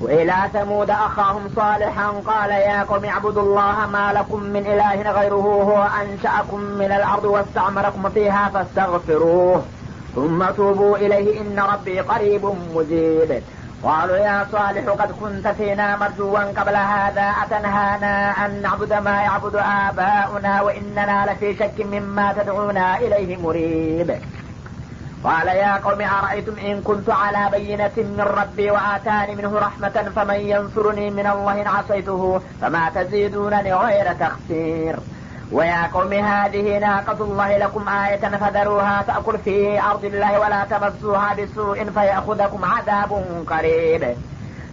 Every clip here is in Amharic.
وإلى ثمود أخاهم صالحا قال يا قوم اعبدوا الله ما لكم من إله غيره هو أنشأكم من الأرض واستعمركم فيها فاستغفروه ثم توبوا إليه إن ربي قريب مجيب. قالوا يا صالح قد كنت فينا مرجوا قبل هذا أتنهانا أن نعبد ما يعبد آباؤنا وإننا لفي شك مما تدعونا إليه مريب. قال يا قوم أرأيتم إن كنت على بينة من ربي وآتاني منه رحمة فمن ينصرني من الله إن عصيته فما تزيدونني غير تخسير. ويا قوم هذه ناقة الله لكم آية فذروها تأكل في أرض الله ولا تمسوها بسوء فيأخذكم عذاب قريب.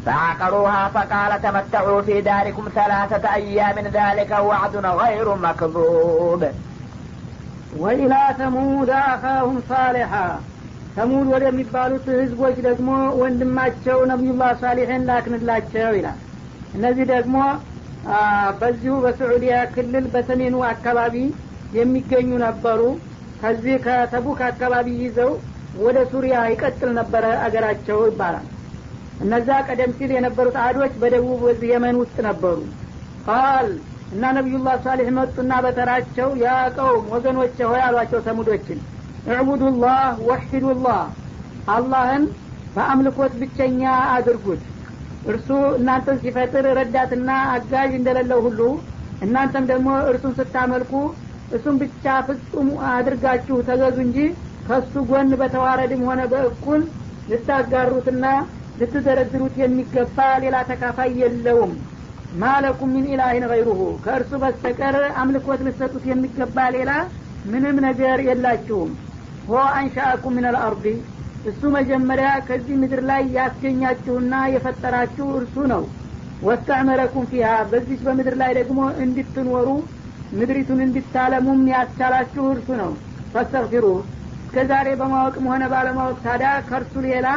فعقروها فقال تمتعوا في داركم ثلاثة أيام ذلك وعد غير مكذوب. ወኢላ ተሙድ አኻሁም ሳሊሓ ተሙድ ወደሚባሉት ህዝቦች ደግሞ ወንድማቸው ነቢዩላህ ሳሊሕን ላክንላቸው ይላል። እነዚህ ደግሞ በዚሁ በስዑዲያ ክልል በሰሜኑ አካባቢ የሚገኙ ነበሩ። ከዚህ ከተቡክ አካባቢ ይዘው ወደ ሱሪያ ይቀጥል ነበረ አገራቸው ይባላል። እነዛ ቀደም ሲል የነበሩት አዶች በደቡብ የመን ውስጥ ነበሩ። ቃል እና ነቢዩላህ ሳሊሕ መጡና በተራቸው ያ ቀውም ወገኖች ሆይ አሏቸው ተሙዶችን። እዕቡዱላህ ወሒዱላህ አላህን በአምልኮት ብቸኛ አድርጉት። እርሱ እናንተን ሲፈጥር ረዳትና አጋዥ እንደሌለው ሁሉ እናንተም ደግሞ እርሱን ስታመልኩ እሱን ብቻ ፍጹም አድርጋችሁ ተገዙ እንጂ ከሱ ጎን በተዋረድም ሆነ በእኩል ልታጋሩትና ልትደረድሩት የሚገባ ሌላ ተካፋይ የለውም ማለኩም ሚን ኢላሂን ገይሩሁ ከእርሱ በስተቀር አምልኮት ልሰጡት የሚገባ ሌላ ምንም ነገር የላችሁም። ሆ አንሻአኩም ምን አልአርዲ እሱ መጀመሪያ ከዚህ ምድር ላይ ያስገኛችሁና የፈጠራችሁ እርሱ ነው። ወስተዕመረኩም ፊሃ። በዚች በምድር ላይ ደግሞ እንድትኖሩ ምድሪቱን እንድታለሙም ያስቻላችሁ እርሱ ነው። ፈስተግፊሩ። እስከ ዛሬ በማወቅም ሆነ ባለማወቅ ታዲያ ከእርሱ ሌላ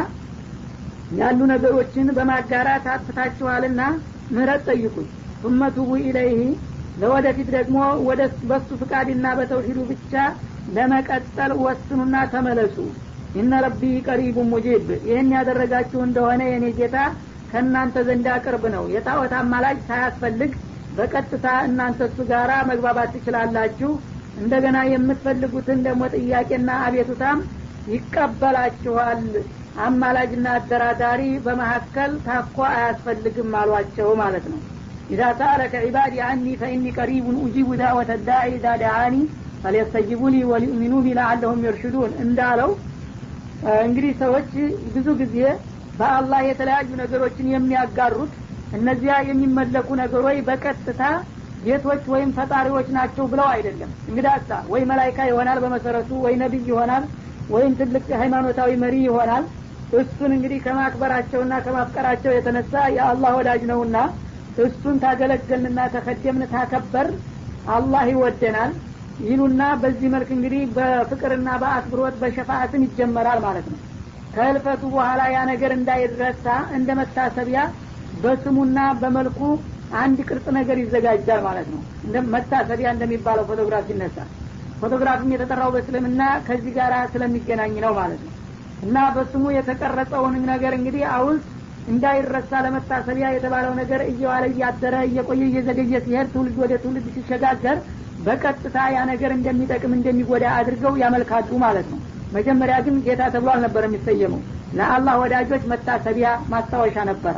ያሉ ነገሮችን በማጋራት አጥፍታችኋልና ምህረት ጠይቁት ثم ቱቡ ኢለይህ ለወደፊት ደግሞ ወደ በሱ ፍቃድና በተውሂዱ ብቻ ለመቀጠል ወስኑና ተመለሱ። ኢነ ረቢ ቀሪቡ ሙጂብ ይህን ያደረጋችሁ እንደሆነ የኔ ጌታ ከእናንተ ዘንድ ቅርብ ነው። የጣዖት አማላጅ ሳያስፈልግ በቀጥታ እናንተ እሱ ጋራ መግባባት ትችላላችሁ። እንደገና የምትፈልጉትን ደግሞ ጥያቄና አቤቱታም ይቀበላችኋል። አማላጅና አደራዳሪ በመካከል ታኳ አያስፈልግም አሏቸው ማለት ነው። إذا سألك عبادي عني فإني قريب أجيب دعوة الداع إذا دعان فليستجيبوا لي وليؤمنوا بي لعلهم يرشدون እንዳለው እንግዲህ ሰዎች ብዙ ጊዜ በአላህ የተለያዩ ነገሮችን የሚያጋሩት እነዚያ የሚመለኩ ነገሮች በቀጥታ ጌቶች ወይም ፈጣሪዎች ናቸው ብለው አይደለም። እንግዳሳ ወይ መላይካ ይሆናል በመሰረቱ ወይ ነቢይ ይሆናል ወይም ትልቅ ሃይማኖታዊ መሪ ይሆናል። እሱን እንግዲህ ከማክበራቸውና ከማፍቀራቸው የተነሳ የአላህ ወዳጅ ነውና እሱን ታገለገልንና ተከደምን ታከበር አላህ ይወደናል። ይሉና በዚህ መልክ እንግዲህ በፍቅርና በአክብሮት በሸፋአትም ይጀመራል ማለት ነው። ከህልፈቱ በኋላ ያ ነገር እንዳይረሳ እንደ መታሰቢያ በስሙና በመልኩ አንድ ቅርጽ ነገር ይዘጋጃል ማለት ነው። መታሰቢያ እንደሚባለው ፎቶግራፍ ሲነሳ ፎቶግራፍም የተጠራው በእስልምና ከዚህ ጋር ስለሚገናኝ ነው ማለት ነው። እና በስሙ የተቀረጸውን ነገር እንግዲህ አውልት እንዳይረሳ ለመታሰቢያ የተባለው ነገር እየዋለ እያደረ እየቆየ እየዘገየ ሲሄድ ትውልድ ወደ ትውልድ ሲሸጋገር በቀጥታ ያ ነገር እንደሚጠቅም እንደሚጎዳ አድርገው ያመልካሉ ማለት ነው። መጀመሪያ ግን ጌታ ተብሎ አልነበር የሚሰየመው። ለአላህ ወዳጆች መታሰቢያ ማስታወሻ ነበረ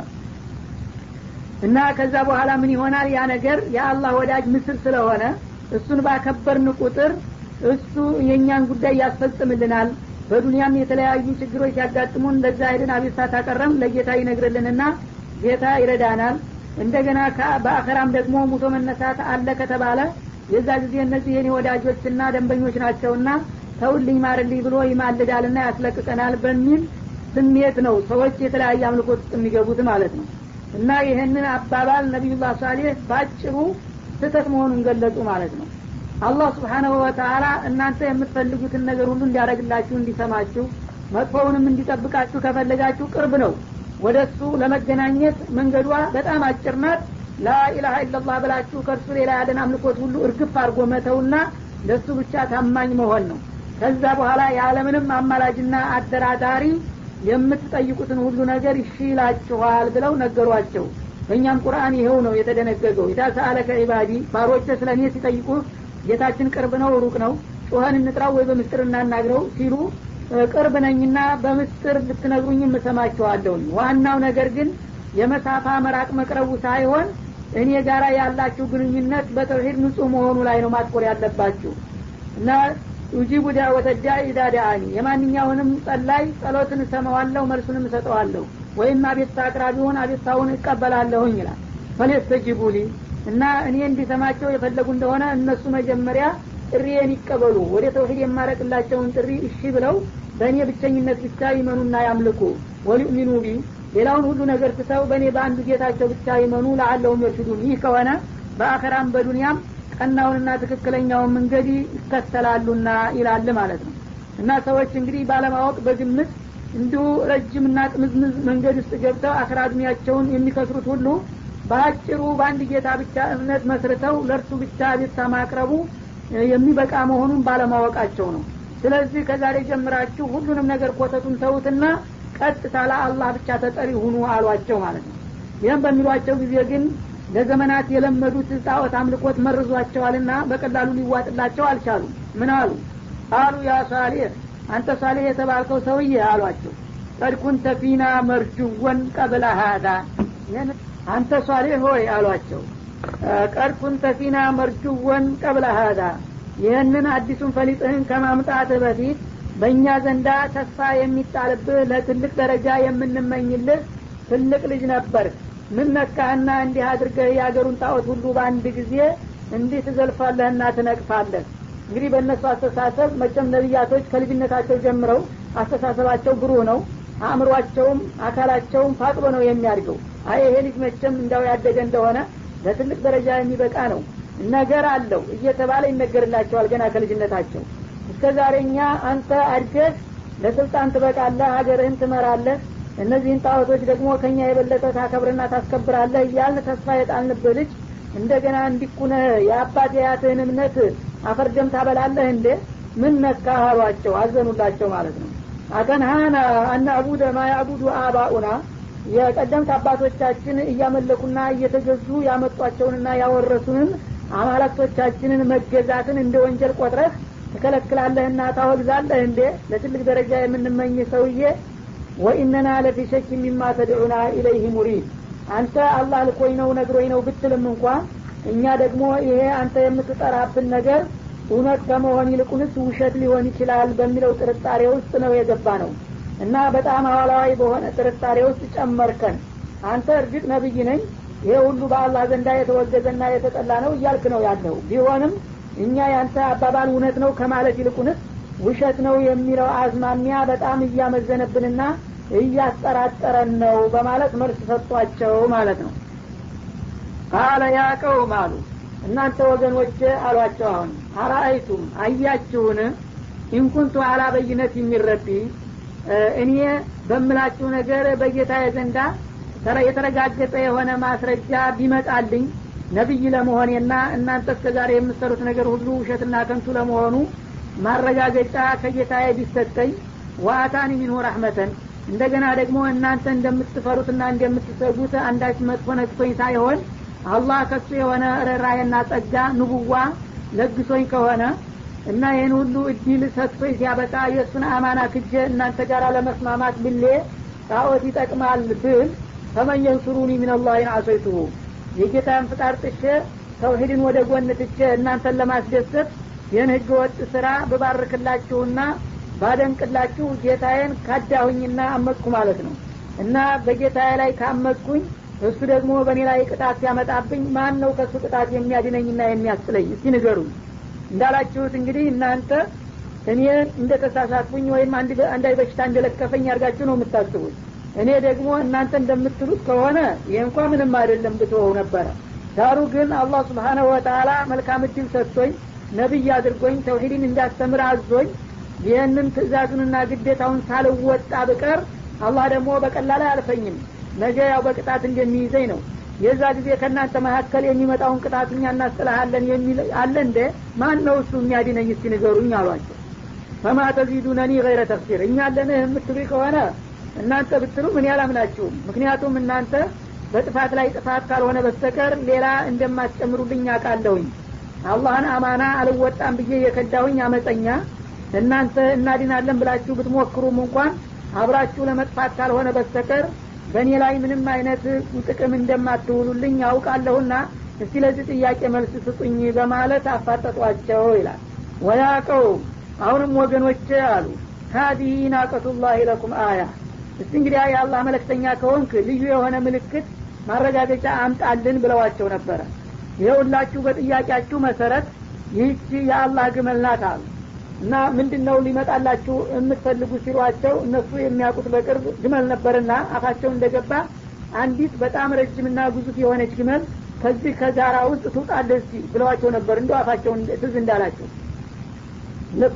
እና ከዛ በኋላ ምን ይሆናል? ያ ነገር የአላህ ወዳጅ ምስል ስለሆነ እሱን ባከበርን ቁጥር እሱ የእኛን ጉዳይ ያስፈጽምልናል። በዱንያም የተለያዩ ችግሮች ሲያጋጥሙን ለዛ ሄድን አቤቱታ ታቀረም ለጌታ ይነግርልንና ጌታ ይረዳናል። እንደገና በአኸራም ደግሞ ሙቶ መነሳት አለ ከተባለ የዛ ጊዜ እነዚህ የኔ ወዳጆችና ደንበኞች ናቸውና ተውልኝ ማርልኝ ብሎ ይማልዳልና ያስለቅቀናል በሚል ስሜት ነው ሰዎች የተለያየ አምልኮት የሚገቡት ማለት ነው። እና ይህንን አባባል ነቢዩላህ ሳሌህ ባጭሩ ስህተት መሆኑን ገለጹ ማለት ነው አላህ ስብሓናሁ ወተአላ እናንተ የምትፈልጉትን ነገር ሁሉ እንዲያደረግላችሁ እንዲሰማችሁ መጥፎውንም እንዲጠብቃችሁ ከፈለጋችሁ ቅርብ ነው። ወደ እሱ ለመገናኘት መንገዷ በጣም አጭር ናት። ላኢላሀ ኢላላህ ብላችሁ ከእርሱ ሌላ ያለን አምልኮት ሁሉ እርግፍ አድርጎ መተውና ለእሱ ብቻ ታማኝ መሆን ነው። ከዛ በኋላ የዓለምንም አማላጅና አደራዳሪ የምትጠይቁትን ሁሉ ነገር እሺ ብለው ነገሯቸው። በእኛም ቁርአን ይኸው ነው የተደነገገው። ኢዛ ሰአለከ ዒባዲ ባሮቼ ስለ እኔ ሲጠይቁ ጌታችን ቅርብ ነው ሩቅ ነው። ጩኸን እንጥራው ወይ በምስጥር እናናግረው ሲሉ ቅርብ ነኝና በምስጥር ልትነግሩኝ እሰማችኋለሁኝ ዋናው ነገር ግን የመሳፋ መራቅ መቅረቡ ሳይሆን እኔ ጋራ ያላችሁ ግንኙነት በተውሂድ ንጹህ መሆኑ ላይ ነው ማትኮር ያለባችሁ። እና ዩጂቡ ዳዕወተ ዳኢ ኢዛ ዳአኒ የማንኛውንም ጸላይ ጸሎትን እሰማዋለሁ መልሱንም እሰጠዋለሁ። ወይም አቤትታ አቅራቢውን አቤትታውን እቀበላለሁኝ ይላል። ፈሌስተጂቡ ሊ እና እኔ እንዲሰማቸው የፈለጉ እንደሆነ እነሱ መጀመሪያ ጥሪዬን ይቀበሉ። ወደ ተውሂድ የማረቅላቸውን ጥሪ እሺ ብለው በእኔ ብቸኝነት ብቻ ይመኑና ያምልኩ። وليؤمنوا بي ሌላውን ሁሉ ነገር ትተው በእኔ በአንዱ ጌታቸው ብቻ ይመኑ لعلهم يرشدون ይህ ከሆነ በአኸራም በዱንያም ቀናውንና ትክክለኛውን መንገድ ይከተላሉና ይላል ማለት ነው። እና ሰዎች እንግዲህ ባለማወቅ በግምት እንዲሁ ረጅምና ጥምዝምዝ መንገድ ውስጥ ገብተው አክራ እድሜያቸውን የሚከስሩት ሁሉ በአጭሩ በአንድ ጌታ ብቻ እምነት መስርተው ለእርሱ ብቻ አቤቱታ ማቅረቡ የሚበቃ መሆኑን ባለማወቃቸው ነው። ስለዚህ ከዛሬ ጀምራችሁ ሁሉንም ነገር ኮተቱን ተዉትና ቀጥታ ለአላህ ብቻ ተጠሪ ሁኑ አሏቸው ማለት ነው። ይህም በሚሏቸው ጊዜ ግን ለዘመናት የለመዱት ጣዖት አምልኮት መርዟቸዋልና በቀላሉ ሊዋጥላቸው አልቻሉም። ምን አሉ? አሉ ያ ሳሌህ አንተ ሳሌህ የተባልከው ሰውዬ አሏቸው። ቀድ ኩንተ ፊና መርጁወን ቀብለ ሀዳ አንተ ሳሌህ ሆይ አሏቸው። ቀድ ኩንተ ፊና መርጁወን ቀብለ ሀዳ ይህንን አዲሱን ፈሊጥህን ከማምጣትህ በፊት በእኛ ዘንዳ ተስፋ የሚጣልብህ ለትልቅ ደረጃ የምንመኝልህ ትልቅ ልጅ ነበር ምን ነካህና እንዲህ አድርገህ የአገሩን ጣዖት ሁሉ በአንድ ጊዜ እንዲህ ትዘልፋለህና ትነቅፋለህ? እንግዲህ በእነሱ አስተሳሰብ መቼም ነቢያቶች ከልጅነታቸው ጀምረው አስተሳሰባቸው ብሩህ ነው። አእምሯቸውም አካላቸውም ፋጥሎ ነው የሚያድገው አይ ይሄ ልጅ መቼም እንዳው ያደገ እንደሆነ ለትልቅ ደረጃ የሚበቃ ነው። ነገር አለው እየተባለ ይነገርላቸዋል ገና ከልጅነታቸው። እስከ ዛሬ አንተ አድገህ ለስልጣን ትበቃለህ ሀገርህን ትመራለህ እነዚህን ጣዖቶች ደግሞ ከኛ የበለጠ ታከብርና ታስከብራለህ እያልን ተስፋ የጣልንብህ ልጅ እንደገና እንዲኩነህ የአባት የያትህን እምነት አፈርደም ታበላለህ እንዴ? ምን ነካ አሏቸው? አዘኑላቸው ማለት ነው። አተንሃና አናቡደ ማ ያቡዱ አባኡና የቀደምት አባቶቻችን እያመለኩና እየተገዙ ያመጧቸውንና ያወረሱንን አማላክቶቻችንን መገዛትን እንደ ወንጀል ቆጥረህ ትከለክላለህና ታወግዛለህ እንዴ? ለትልቅ ደረጃ የምንመኝ ሰውዬ ወኢነና ለፊ ሸክ ሚማ ተድዑና ኢለይህ ሙሪድ። አንተ አላህ ልኮኝ ነው ነግሮኝ ነው ብትልም እንኳ እኛ ደግሞ ይሄ አንተ የምትጠራብን ነገር እውነት ከመሆን ይልቁንስ ውሸት ሊሆን ይችላል በሚለው ጥርጣሬ ውስጥ ነው የገባ ነው እና በጣም አዋላዊ በሆነ ጥርጣሬ ውስጥ ጨመርከን። አንተ እርግጥ ነብይ ነኝ ይሄ ሁሉ በአላህ ዘንዳ የተወገዘና የተጠላ ነው እያልክ ነው ያለው። ቢሆንም እኛ ያንተ አባባል እውነት ነው ከማለት ይልቁንስ ውሸት ነው የሚለው አዝማሚያ በጣም እያመዘነብንና እያስጠራጠረን ነው በማለት መልስ ሰጧቸው ማለት ነው። قال يا قوم አሉ። እናንተ ወገኖች አሏቸው አሁን أرأيتم አያችሁን? إن كنت على بينة من ربي እኔ በምላችሁ ነገር በጌታ ዘንዳ የተረጋገጠ የሆነ ማስረጃ ቢመጣልኝ ነቢይ ለመሆኔና እናንተ እስከ ዛሬ የምሰሩት ነገር ሁሉ ውሸትና ከንቱ ለመሆኑ ማረጋገጫ ከጌታዬ ቢሰጠኝ وآتاني منه رحمة። እንደገና ደግሞ እናንተ እንደምትፈሩትና እንደምትሰጉት አንዳች መጥፎ ነግሶኝ ሳይሆን አላህ ከሱ የሆነ ርኅራኄና ጸጋ ንቡዋ ለግሶኝ ከሆነ እና ይህን ሁሉ እድል ሰጥቶኝ ሲያበቃ የእሱን አማና ክጀ እናንተ ጋር ለመስማማት ብሌ ጣዖት ይጠቅማል ብል ፈመየንሱሩኒ ሚንላሂን አሰይቱሁ። የጌታን ፍቃድ ጥሼ ተውሂድን ወደ ጎን ትቼ እናንተን ለማስደሰት ይህን ህገ ወጥ ስራ ብባርክላችሁና ባደንቅላችሁ ጌታዬን ካዳሁኝና አመጥኩ ማለት ነው። እና በጌታዬ ላይ ካመጥኩኝ እሱ ደግሞ በእኔ ላይ ቅጣት ሲያመጣብኝ ማን ነው ከእሱ ቅጣት የሚያድነኝና የሚያስጥለኝ? እስቲ ንገሩኝ እንዳላችሁት እንግዲህ እናንተ እኔ እንደ ተሳሳትኩኝ ወይም አንድ በሽታ እንደለከፈኝ ያርጋችሁ ነው የምታስቡት። እኔ ደግሞ እናንተ እንደምትሉት ከሆነ ይህ እንኳ ምንም አይደለም ብትወው ነበረ። ዳሩ ግን አላህ ስብሓነሁ ወተላ መልካም እድል ሰጥቶኝ ነቢይ አድርጎኝ ተውሂድን እንዳስተምር አዞኝ ይህንን ትእዛዙንና ግዴታውን ሳልወጣ ብቀር አላህ ደግሞ በቀላል አያልፈኝም። ነገ ያው በቅጣት እንደሚይዘኝ ነው የዛ ጊዜ ከእናንተ መካከል የሚመጣውን ቅጣት እኛ እናስጥልሃለን የሚል አለ እንደ ማን ነው እሱ የሚያድነኝ? እስቲ ንገሩኝ አሏቸው። ፈማ ተዚዱነኒ ገይረ ተፍሲር እኛ አለንህ የምትሉ ከሆነ እናንተ ብትሉ ምን ያላምናችሁም? ምክንያቱም እናንተ በጥፋት ላይ ጥፋት ካልሆነ በስተቀር ሌላ እንደማትጨምሩልኝ አውቃለሁኝ። አላህን አማና አልወጣም ብዬ የከዳሁኝ አመፀኛ። እናንተ እናድናለን ብላችሁ ብትሞክሩም እንኳን አብራችሁ ለመጥፋት ካልሆነ በስተቀር በእኔ ላይ ምንም አይነት ጥቅም እንደማትውሉልኝ አውቃለሁና እስቲ ለዚህ ጥያቄ መልስ ስጡኝ በማለት አፋጠጧቸው ይላል። ወያቀው አሁንም ወገኖች አሉ ሀዲህ ናቀቱላህ ለኩም አያ። እስቲ እንግዲህ የአላህ መለክተኛ ከሆንክ ልዩ የሆነ ምልክት ማረጋገጫ አምጣልን ብለዋቸው ነበረ። ይኸውላችሁ በጥያቄያችሁ መሰረት ይህቺ የአላህ ግመል ናት አሉ እና ምንድን ነው ሊመጣላችሁ የምትፈልጉ ሲሏቸው እነሱ የሚያውቁት በቅርብ ግመል ነበርና አፋቸው እንደገባ አንዲት በጣም ረጅምና ግዙፍ የሆነች ግመል ከዚህ ከዛራ ውስጥ ትውጣለህ እስቲ ብለዋቸው ነበር። እንደ አፋቸውን ትዝ እንዳላቸው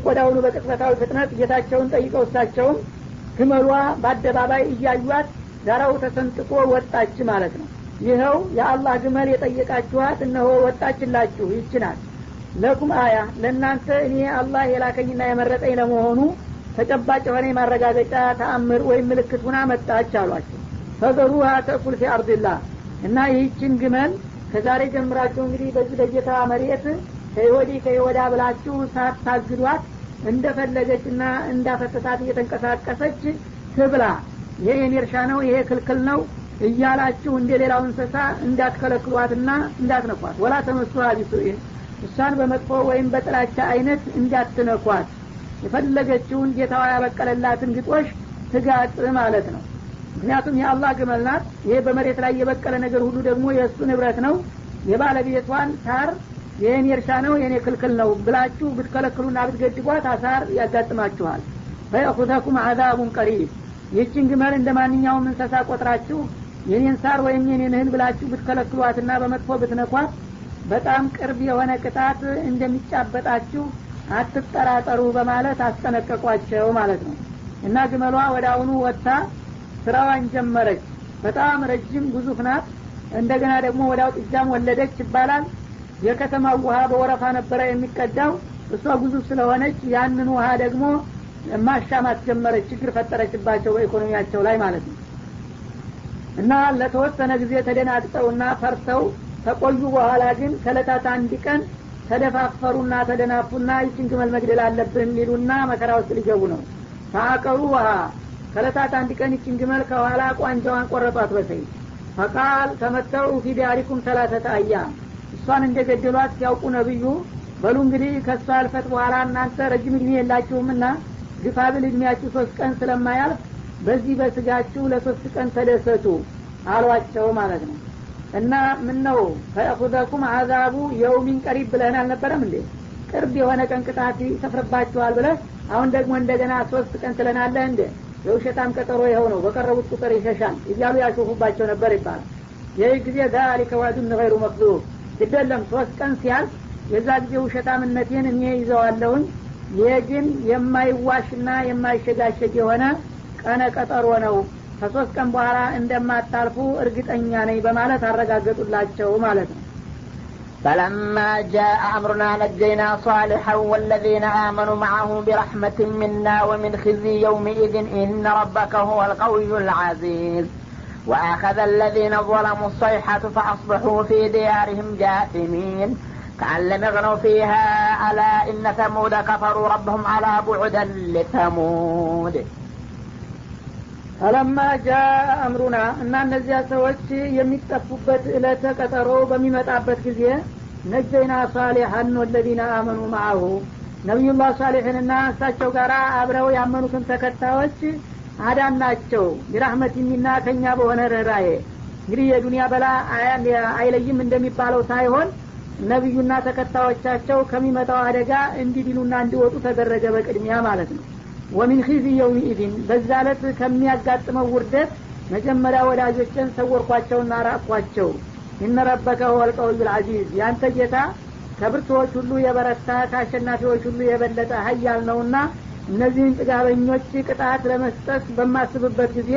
ወዳውኑ በቅጽበታዊ ፍጥነት ጌታቸውን ጠይቀው እሳቸውም ግመሏ በአደባባይ እያዩት ዳራው ተሰንጥቆ ወጣች ማለት ነው። ይኸው የአላህ ግመል የጠየቃችኋት እነሆ ወጣችላችሁ ይችናል ለኩም አያ ለእናንተ እኔ አላህ የላከኝና የመረጠኝ ለመሆኑ ተጨባጭ የሆነ የማረጋገጫ ተአምር ወይም ምልክት ሁና መጣች አሏቸው። ፈዘሩሃ ተእኩል ፊ አርድላህ እና ይህችን ግመል ከዛሬ ጀምራችሁ እንግዲህ በዚህ በጌታ መሬት ከይወዲ ከይወዳ ብላችሁ ሳታግዷት እንደፈለገች እና እንዳፈሰሳት እየተንቀሳቀሰች ትብላ። ይሄ የኔ እርሻ ነው ይሄ ክልክል ነው እያላችሁ እንደ ሌላው እንስሳ እንዳትከለክሏትና እንዳትነኳት። ወላ ተመሱ ቢሱኢን እሷን በመጥፎ ወይም በጥላቻ አይነት እንዳትነኳት የፈለገችውን ጌታዋ ያበቀለላትን ግጦሽ ትጋጥ ማለት ነው። ምክንያቱም የአላህ ግመል ናት። ይሄ በመሬት ላይ የበቀለ ነገር ሁሉ ደግሞ የእሱ ንብረት ነው። የባለቤቷን ሳር የእኔ እርሻ ነው የእኔ ክልክል ነው ብላችሁ ብትከለክሉና ብትገድቧት አሳር ያጋጥማችኋል። ፈየኹዘኩም አዛቡን ቀሪብ። ይህችን ግመል እንደ ማንኛውም እንሰሳ ቆጥራችሁ የኔን ሳር ወይም የኔን እህል ብላችሁ ብትከለክሏትና በመጥፎ ብትነኳት በጣም ቅርብ የሆነ ቅጣት እንደሚጫበጣችሁ አትጠራጠሩ በማለት አስጠነቀቋቸው ማለት ነው። እና ግመሏ ወደ አሁኑ ወጥታ ስራዋን ጀመረች። በጣም ረጅም ጉዙፍ ናት። እንደገና ደግሞ ወዳው ጥጃም ወለደች ይባላል። የከተማው ውሀ በወረፋ ነበረ የሚቀዳው። እሷ ጉዙፍ ስለሆነች ያንን ውሀ ደግሞ ማሻማት ጀመረች። ችግር ፈጠረችባቸው በኢኮኖሚያቸው ላይ ማለት ነው። እና ለተወሰነ ጊዜ ተደናግጠውና ፈርተው ከቆዩ በኋላ ግን ከለታት አንድ ቀን ተደፋፈሩና ተደናፉና ይችን ግመል መግደል አለብን ሊሉና መከራ ውስጥ ሊገቡ ነው። ታቀሩ ውሃ ከለታት አንድ ቀን ይችን ግመል ከኋላ ቋንጃዋን ቆረጧት በሰይ ፈቃል ተመተው ፊ ዲያሪኩም ሰላተተ አያም እሷን እንደገደሏት ሲያውቁ ነብዩ በሉ እንግዲህ ከእሷ አልፈት በኋላ እናንተ ረጅም እድሜ የላችሁምና ግፋብል እድሜያችሁ ሶስት ቀን ስለማያልፍ በዚህ በስጋችሁ ለሶስት ቀን ተደሰቱ አሏቸው ማለት ነው እና ምን ነው ፈየኹዘኩም አዛቡ የውሚን ቀሪብ ብለህን አልነበረም እንዴ? ቅርብ የሆነ ቀን ቅጣት ይሰፍርባችኋል ብለህ አሁን ደግሞ እንደገና ሶስት ቀን ትለናለህ እንዴ? የውሸታም ቀጠሮ ይኸው ነው። በቀረቡት ቁጥር ይሸሻል እያሉ ያሾፉባቸው ነበር ይባላል። ይህ ጊዜ ዛሊከ ዋዱን ገይሩ መክዙብ ግደለም ሶስት ቀን ሲያልፍ የዛ ጊዜ ውሸታምነቴን እኔ ይዘዋለሁኝ። ይሄ ግን የማይዋሽና የማይሸጋሸግ የሆነ ቀነ ቀጠሮ ነው ከሶስት ቀን በኋላ እንደማታልፉ እርግጠኛ ነኝ በማለት አረጋገጡላቸው ማለት ነው فلما جاء أمرنا نجينا صالحا والذين آمنوا معه برحمة منا ومن خزي يومئذ إن ربك هو القوي العزيز وأخذ الذين ظلموا الصيحة فأصبحوا في ديارهم جاثمين كأن لم يغنوا فيها ألا إن ثمود كفروا ربهم على بعدا لثمود ፈለማ ጃ አምሩና እና እነዚያ ሰዎች የሚጠፉበት እለተ ቀጠሮ በሚመጣበት ጊዜ ነጀይና ሳሌሐን ወለዚነ አመኑ ማአሁ። ነቢዩላህ ሳሌሕንና እሳቸው ጋር አብረው ያመኑትን ተከታዮች አዳን ናቸው። ቢራህመት ሚና ከኛ በሆነ ርኅራዬ እንግዲህ የዱንያ በላ አይለይም እንደሚባለው ሳይሆን ነቢዩና ተከታዮቻቸው ከሚመጣው አደጋ እንዲድኑና እንዲወጡ ተደረገ በቅድሚያ ማለት ነው ወሚን ኺዚ የውሚኢድን በዛ ዕለት ከሚያጋጥመው ውርደት መጀመሪያ ወዳጆችን ሰወርኳቸውና ራቅኳቸው። ኢነ ረበከ ሁወልቀውዩ ልአዚዝ ያንተ ጌታ ከብርቶች ሁሉ የበረታ ከአሸናፊዎች ሁሉ የበለጠ ሀያል ነውና እነዚህን ጥጋበኞች ቅጣት ለመስጠት በማስብበት ጊዜ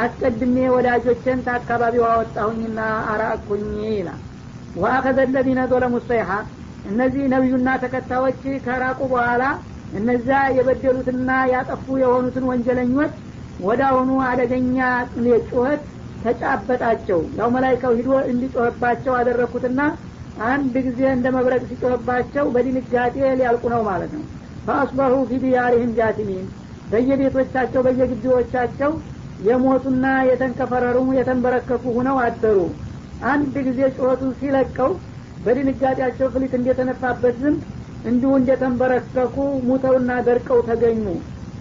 አስቀድሜ ወዳጆችን ከአካባቢው አወጣሁኝና አራቅኩኝ ይላል። ወአኸዘ ለዚነ ዞለሙ ሰይሐ እነዚህ ነቢዩና ተከታዮች ከራቁ በኋላ እነዛ የበደሉትና ያጠፉ የሆኑትን ወንጀለኞች ወደ አሁኑ አደገኛ ጩኸት ተጫበጣቸው። ያው መላይካው ሂዶ እንዲጮህባቸው አደረግኩትና አንድ ጊዜ እንደ መብረቅ ሲጮህባቸው በድንጋጤ ሊያልቁ ነው ማለት ነው። ፈአስበሁ ፊ ዲያሪህም ጃቲሚን በየቤቶቻቸው በየግቢዎቻቸው የሞቱና የተንከፈረሩ የተንበረከኩ ሁነው አደሩ። አንድ ጊዜ ጩኸቱን ሲለቀው በድንጋጤያቸው ፍሊት እንደተነፋበት ዝንብ እንዲሁ እንደተንበረከኩ ሙተውና ደርቀው ተገኙ።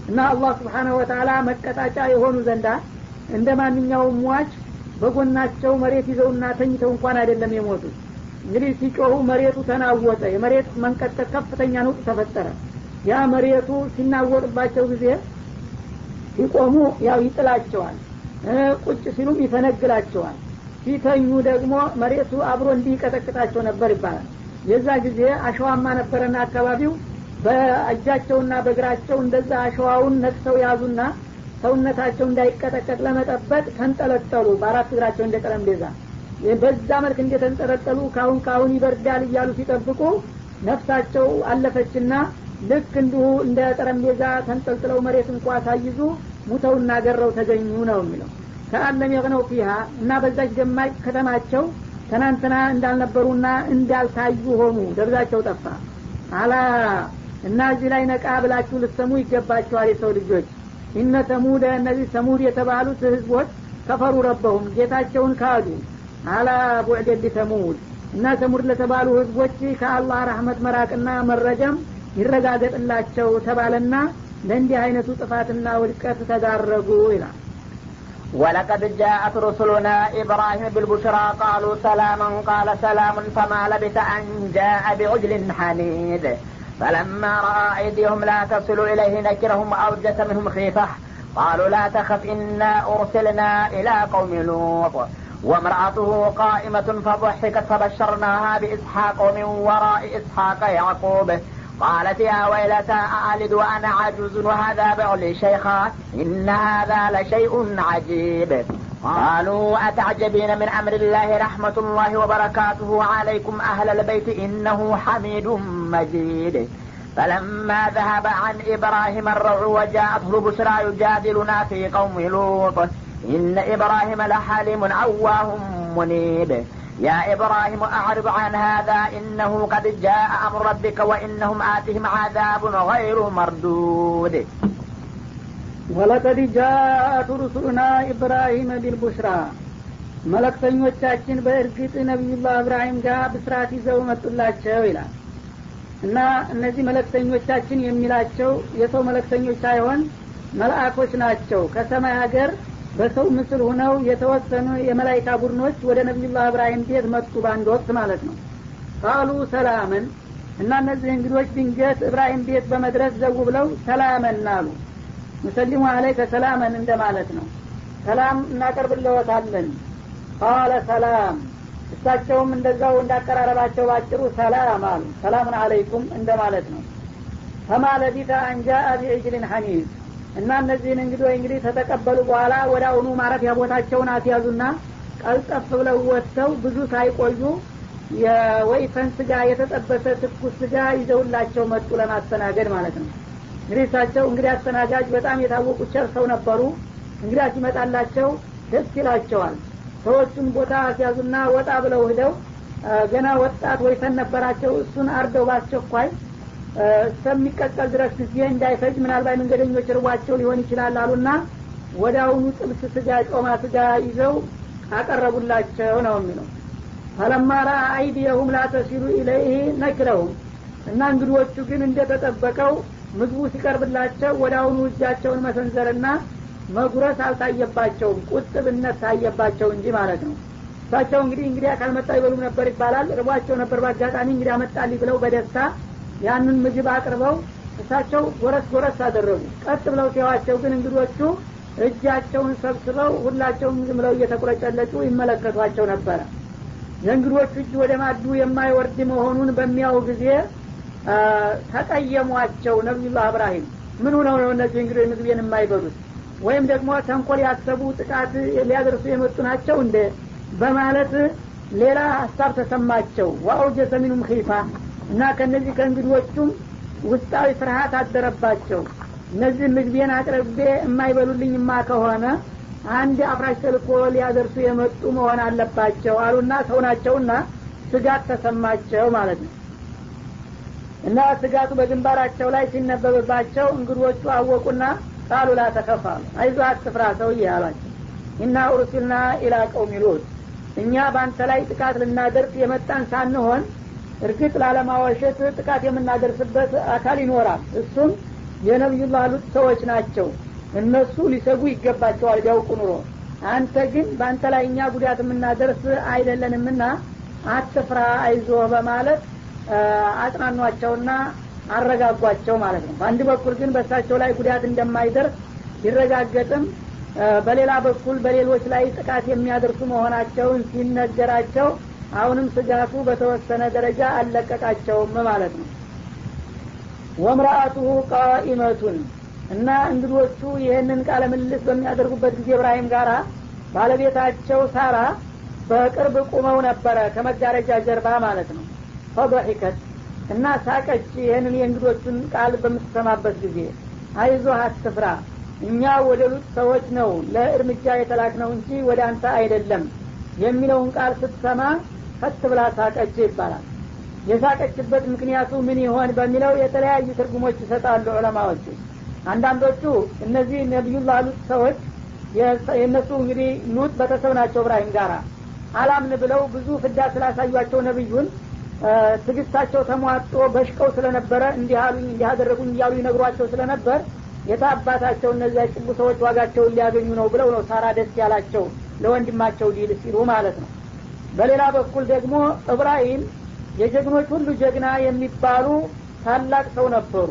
እና አላህ ስብሓነሁ ወተላ መቀጣጫ የሆኑ ዘንዳ እንደ ማንኛውም ሟች በጎናቸው መሬት ይዘውና ተኝተው እንኳን አይደለም የሞቱት እንግዲህ ሲጮሁ መሬቱ ተናወጠ። የመሬት መንቀጥቀጥ ከፍተኛ ነውጥ ተፈጠረ። ያ መሬቱ ሲናወጥባቸው ጊዜ ሲቆሙ ያው ይጥላቸዋል ቁጭ ሲሉም ይፈነግላቸዋል። ሲተኙ ደግሞ መሬቱ አብሮ እንዲህ ይቀጠቅጣቸው ነበር ይባላል የዛ ጊዜ አሸዋማ ነበረና አካባቢው። በእጃቸውና በእግራቸው እንደዛ አሸዋውን ነቅሰው ያዙና ሰውነታቸው እንዳይቀጠቀጥ ለመጠበቅ ተንጠለጠሉ በአራት እግራቸው እንደ ጠረጴዛ። በዛ መልክ እንደተንጠለጠሉ ካሁን ካሁን ይበርዳል እያሉ ሲጠብቁ ነፍሳቸው አለፈችና ልክ እንዲሁ እንደ ጠረጴዛ ተንጠልጥለው መሬት እንኳ ሳይዙ ሙተውና ገረው ተገኙ ነው የሚለው። ከአለም የቅነው ፊሃ እና በዛች ደማቅ ከተማቸው ትናንትና እንዳልነበሩና እንዳልታዩ ሆኑ። ደብዛቸው ጠፋ። አላ እና እዚህ ላይ ነቃ ብላችሁ ልሰሙ ይገባቸዋል የሰው ልጆች። ኢነ ተሙደ እነዚህ ተሙድ የተባሉት ህዝቦች ከፈሩ ረበሁም ጌታቸውን ካዱ። አላ ቡዕደድ ተሙድ እና ተሙድ ለተባሉ ህዝቦች ከአላህ ረህመት መራቅና መረገም ይረጋገጥላቸው ተባለና ለእንዲህ አይነቱ ጥፋትና ውድቀት ተዳረጉ ይላል ولقد جاءت رسلنا إبراهيم بالبشرى قالوا سلاما قال سلام فما لبث أن جاء بعجل حنيذ فلما رأى أيديهم لا تصل إليه نكرهم أوجس منهم خيفة. قالوا لا تخف إنا أرسلنا إلى قوم لوط. وامرأته قائمة فضحكت فبشرناها بإسحاق ومن وراء إسحاق يعقوب. قالت يا ويلتى أألد وأنا عجوز؟ وهذا بعلي شيخا إن هذا لشيء عجيب. قالوا أتعجبين من أمر الله رحمة الله وبركاته؟ عليكم أهل البيت إنه حميد مجيد. فلما ذهب عن إبراهيم الروع وجاءته البشرى يجادلنا في قوم لوط. إن إبراهيم لحليم أواه منيب. يا إبراهيم أعرض عن هذا إنه قد جاء أمر ربك وإنهم آتهم عذاب غير مردود ወለቀድ ጃአቱ ሩሱሉና ኢብራሂም ቢልቡሽራ መለክተኞቻችን በእርግጥ ነቢዩላህ እብራሂም ጋር ብስራት ይዘው መጡላቸው ይላል እና እነዚህ መለክተኞቻችን የሚላቸው የሰው መለክተኞች ሳይሆን መልአኮች ናቸው ከሰማይ ሀገር በሰው ምስል ሁነው የተወሰኑ የመላይካ ቡድኖች ወደ ነቢዩላህ እብራሂም ቤት መጡ በአንድ ወቅት ማለት ነው። ቃሉ ሰላምን እና እነዚህ እንግዶች ድንገት እብራሂም ቤት በመድረስ ዘው ብለው ሰላመን አሉ። ሙሰሊሙ አለይከ ሰላመን እንደማለት ነው። ሰላም እናቀርብለወታለን ቃለ ሰላም። እሳቸውም እንደዛው እንዳቀራረባቸው ባጭሩ ሰላም አሉ። ሰላምን አለይኩም እንደማለት ነው። ፈማ ለቢተ አንጃአ ቢዕጅልን ሐኒዝ እና እነዚህን እንግዲህ እንግዲህ ተተቀበሉ በኋላ ወደ አሁኑ ማረፊያ ቦታቸውን አስያዙና ቀልጠፍ ብለው ወጥተው ብዙ ሳይቆዩ የወይፈን ስጋ የተጠበሰ ትኩስ ስጋ ይዘውላቸው መጡ ለማስተናገድ ማለት ነው። እንግዲህ እሳቸው እንግዲህ አስተናጋጅ በጣም የታወቁ ቸር ሰው ነበሩ። እንግዲህ ሲመጣላቸው ደስ ይላቸዋል። ሰዎቹን ቦታ አስያዙና ወጣ ብለው ሂደው ገና ወጣት ወይፈን ነበራቸው። እሱን አርደው ባስቸኳይ እስከሚቀቀል ድረስ ጊዜ እንዳይፈጅ ምናልባት መንገደኞች ርቧቸው ሊሆን ይችላል አሉና ወደ አሁኑ ጥብስ ስጋ ጮማ ስጋ ይዘው አቀረቡላቸው ነው የሚለው። ፈለማራ አይዲየሁም ላተሲሉ ኢለይህ ነክረውም እና እንግዶቹ ግን እንደተጠበቀው ምግቡ ሲቀርብላቸው ወደ አሁኑ እጃቸውን መሰንዘርና መጉረስ አልታየባቸውም ቁጥብነት ታየባቸው እንጂ ማለት ነው። እሳቸው እንግዲህ እንግዲህ ካልመጣ ይበሉም ነበር ይባላል። ርቧቸው ነበር በአጋጣሚ እንግዲህ አመጣልኝ ብለው በደስታ ያንን ምግብ አቅርበው እሳቸው ጎረስ ጎረስ አደረጉ። ቀጥ ብለው ሲዋቸው ግን እንግዶቹ እጃቸውን ሰብስበው ሁላቸውም ዝም ብለው እየተቁረጨለጩ ይመለከቷቸው ነበረ የእንግዶቹ እጅ ወደ ማዱ የማይወርድ መሆኑን በሚያው ጊዜ ተቀየሟቸው ነቢዩላህ እብራሂም ምን ሆነው ነው እነዚህ እንግዲህ ምግቤን የማይበሉት? ወይም ደግሞ ተንኮል ያሰቡ ጥቃት ሊያደርሱ የመጡ ናቸው እንደ በማለት ሌላ ሀሳብ ተሰማቸው። ወአውጀሰ ሚኑም ኺፋ እና ከነዚህ ከእንግዶቹም ውስጣዊ ፍርሀት አደረባቸው። እነዚህን ምግቤን አቅርቤ የማይበሉልኝማ ከሆነ አንድ አፍራሽ ተልኮ ሊያደርሱ የመጡ መሆን አለባቸው አሉና ሰው ናቸውና ስጋት ተሰማቸው ማለት ነው። እና ስጋቱ በግንባራቸው ላይ ሲነበብባቸው እንግዶቹ አወቁና ቃሉ ላ ተከፋሉ አይዞ አትፍራ ሰውዬ አሏቸው። ኢና ኡርሲልና ኢላ ቀውሚ እኛ በአንተ ላይ ጥቃት ልናደርስ የመጣን ሳንሆን እርግጥ ላለማዋሸት ጥቃት የምናደርስበት አካል ይኖራል። እሱም የነቢዩላህ ሉጥ ሰዎች ናቸው። እነሱ ሊሰጉ ይገባቸዋል ቢያውቁ ኑሮ። አንተ ግን በአንተ ላይ እኛ ጉዳት የምናደርስ አይደለንምና አትፍራ አይዞ በማለት አጽናኗቸውና አረጋጓቸው ማለት ነው። በአንድ በኩል ግን በእሳቸው ላይ ጉዳት እንደማይደርስ ቢረጋገጥም በሌላ በኩል በሌሎች ላይ ጥቃት የሚያደርሱ መሆናቸውን ሲነገራቸው አሁንም ስጋቱ በተወሰነ ደረጃ አልለቀቃቸውም ማለት ነው። ወምራአቱሁ ቃኢመቱን እና እንግዶቹ ይህንን ቃለ ምልልስ በሚያደርጉበት ጊዜ እብራሂም ጋራ ባለቤታቸው ሳራ በቅርብ ቁመው ነበረ ከመጋረጃ ጀርባ ማለት ነው። ፈضሒከት እና ሳቀች ይህንን የእንግዶቹን ቃል በምትሰማበት ጊዜ አይዞህ አትፍራ እኛ ወደ ሉጥ ሰዎች ነው ለእርምጃ የተላክ ነው እንጂ ወደ አንተ አይደለም የሚለውን ቃል ስትሰማ ፈት ብላ ሳቀች ይባላል። የሳቀችበት ምክንያቱ ምን ይሆን በሚለው የተለያዩ ትርጉሞች ይሰጣሉ ዑለማዎቹ። አንዳንዶቹ እነዚህ ነቢዩላህ ሉጥ ሰዎች የእነሱ እንግዲህ ሉጥ ቤተሰብ ናቸው እብራሂም ጋራ አላምን ብለው ብዙ ፍዳ ስላሳዩቸው ነቢዩን ትግስታቸው ተሟጦ በሽቀው ስለነበረ እንዲህ አሉኝ እያሉ ይነግሯቸው ስለነበር የታባታቸው እነዚያ ጭቡ ሰዎች ዋጋቸውን ሊያገኙ ነው ብለው ነው ሳራ ደስ ያላቸው ለወንድማቸው ዲል ሲሉ ማለት ነው በሌላ በኩል ደግሞ እብራሂም የጀግኖች ሁሉ ጀግና የሚባሉ ታላቅ ሰው ነበሩ።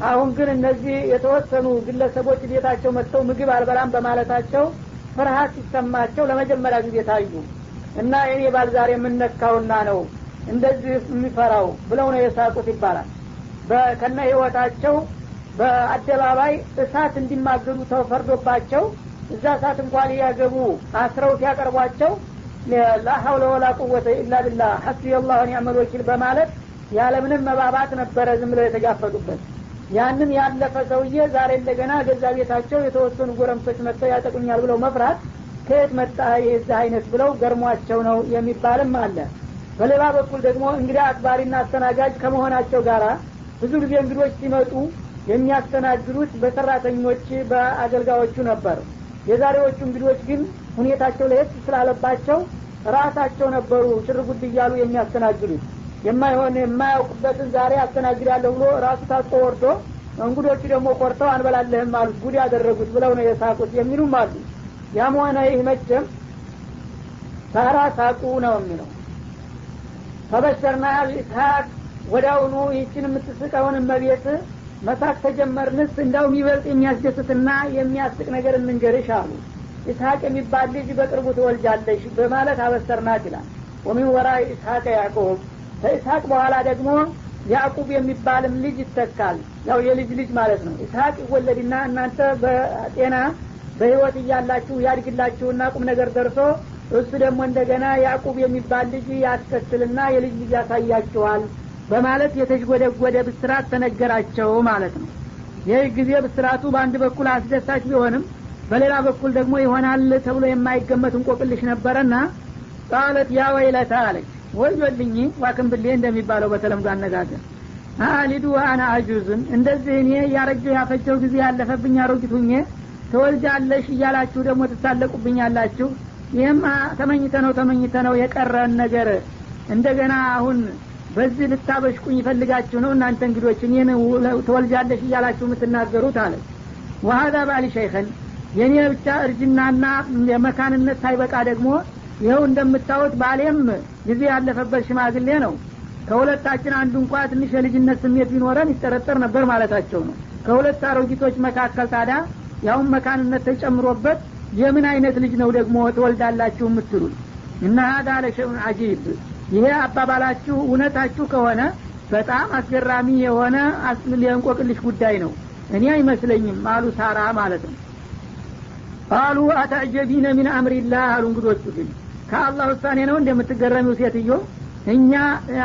አሁን ግን እነዚህ የተወሰኑ ግለሰቦች ቤታቸው መጥተው ምግብ አልበላም በማለታቸው ፍርሀት ሲሰማቸው ለመጀመሪያ ጊዜ ታዩ እና የኔ ባል ዛሬ የምነካውና ነው እንደዚህ የሚፈራው ብለው ነው የሳቁት ይባላል። ከነ ህይወታቸው በአደባባይ እሳት እንዲማገዱ ተፈርዶባቸው እዛ እሳት እንኳ ሊያገቡ አስረው ሲያቀርቧቸው ላሀውለ ወላ ቁወተ ኢላ ቢላህ ሐስቢ አላሁ ኒዕመል ወኪል በማለት ያለምንም መባባት ነበረ ዝም ብለው የተጋፈጡበት። ያንን ያለፈ ሰውዬ ዛሬ እንደገና ገዛ ቤታቸው የተወሰኑ ጎረምሶች መጥተው ያጠቁኛል ብለው መፍራት ከየት መጣ የዚህ አይነት ብለው ገርሟቸው ነው የሚባልም አለ። በሌላ በኩል ደግሞ እንግዳ አክባሪና አስተናጋጅ ከመሆናቸው ጋር ብዙ ጊዜ እንግዶች ሲመጡ የሚያስተናግዱት በሰራተኞች በአገልጋዮቹ ነበር። የዛሬዎቹ እንግዶች ግን ሁኔታቸው ለየት ስላለባቸው ራሳቸው ነበሩ ሽርጉድ እያሉ የሚያስተናግዱት። የማይሆን የማያውቁበትን ዛሬ አስተናግዳለሁ ብሎ ራሱ ታጥቆ ወርዶ እንግዶቹ ደግሞ ቆርተው አንበላለህም አሉት ጉድ ያደረጉት ብለው ነው የሳቁት የሚሉም አሉ። ያም ሆነ ይህ መቼም ሳራ ሳቁ ነው የሚለው። ተበሸርና ኢስሐቅ ወዳውኑ ይችን የምትስቀውን እመቤት መሳቅ ተጀመርንስ እንዳው የሚበልጥ የሚያስደስትና የሚያስቅ ነገር እንንገርሽ አሉ ኢስሐቅ የሚባል ልጅ በቅርቡ ትወልጃለሽ በማለት አበሰርናት ይላል። ወሚን ወራ ኢስሐቅ ያዕቆብ። ከኢስሐቅ በኋላ ደግሞ ያዕቁብ የሚባልም ልጅ ይተካል። ያው የልጅ ልጅ ማለት ነው። ኢስሐቅ ይወለድና እናንተ በጤና በህይወት እያላችሁ ያድግላችሁና ቁም ነገር ደርሶ እሱ ደግሞ እንደገና ያዕቁብ የሚባል ልጅ ያስከትልና የልጅ ልጅ ያሳያችኋል በማለት የተዥጎደጎደ ብስራት ተነገራቸው ማለት ነው። ይህ ጊዜ ብስራቱ በአንድ በኩል አስደሳች ቢሆንም በሌላ በኩል ደግሞ ይሆናል ተብሎ የማይገመት እንቆቅልሽ ነበረና ቃለት ያ ወይለታ አለች። ወዮልኝ ዋክንብሌ እንደሚባለው በተለምዶ አነጋገር። አሊዱ አና አጁዝን እንደዚህ እኔ ያረጀው ያፈጀው ጊዜ ያለፈብኝ አሮጊት ሁኜ እያላችሁ ደግሞ ትሳለቁብኛላችሁ ይህማ ተመኝተ ነው ተመኝተ ነው የቀረን ነገር እንደገና አሁን በዚህ ልታበሽቁኝ ይፈልጋችሁ ነው። እናንተ እንግዶች እኔን ተወልጃለሽ እያላችሁ የምትናገሩት አለ ወሀዛ ባሊ ሸይኸን የእኔ ብቻ እርጅናና የመካንነት ሳይበቃ ደግሞ ይኸው እንደምታዩት ባሌም ጊዜ ያለፈበት ሽማግሌ ነው። ከሁለታችን አንዱ እንኳ ትንሽ የልጅነት ስሜት ቢኖረን ይጠረጠር ነበር ማለታቸው ነው። ከሁለት አሮጊቶች መካከል ታዲያ ያሁን መካንነት ተጨምሮበት የምን አይነት ልጅ ነው ደግሞ ትወልዳላችሁ የምትሉት? እና ሀዳ ለሸውን አጂብ። ይሄ አባባላችሁ እውነታችሁ ከሆነ በጣም አስገራሚ የሆነ የእንቆቅልሽ ጉዳይ ነው። እኔ አይመስለኝም አሉ ሳራ ማለት ነው ቃሉ አተዕጀቢነ ሚን አምሪላህ አሉ እንግዶቹ ግን። ከአላህ ውሳኔ ነው እንደምትገረሚው ሴትዮ እኛ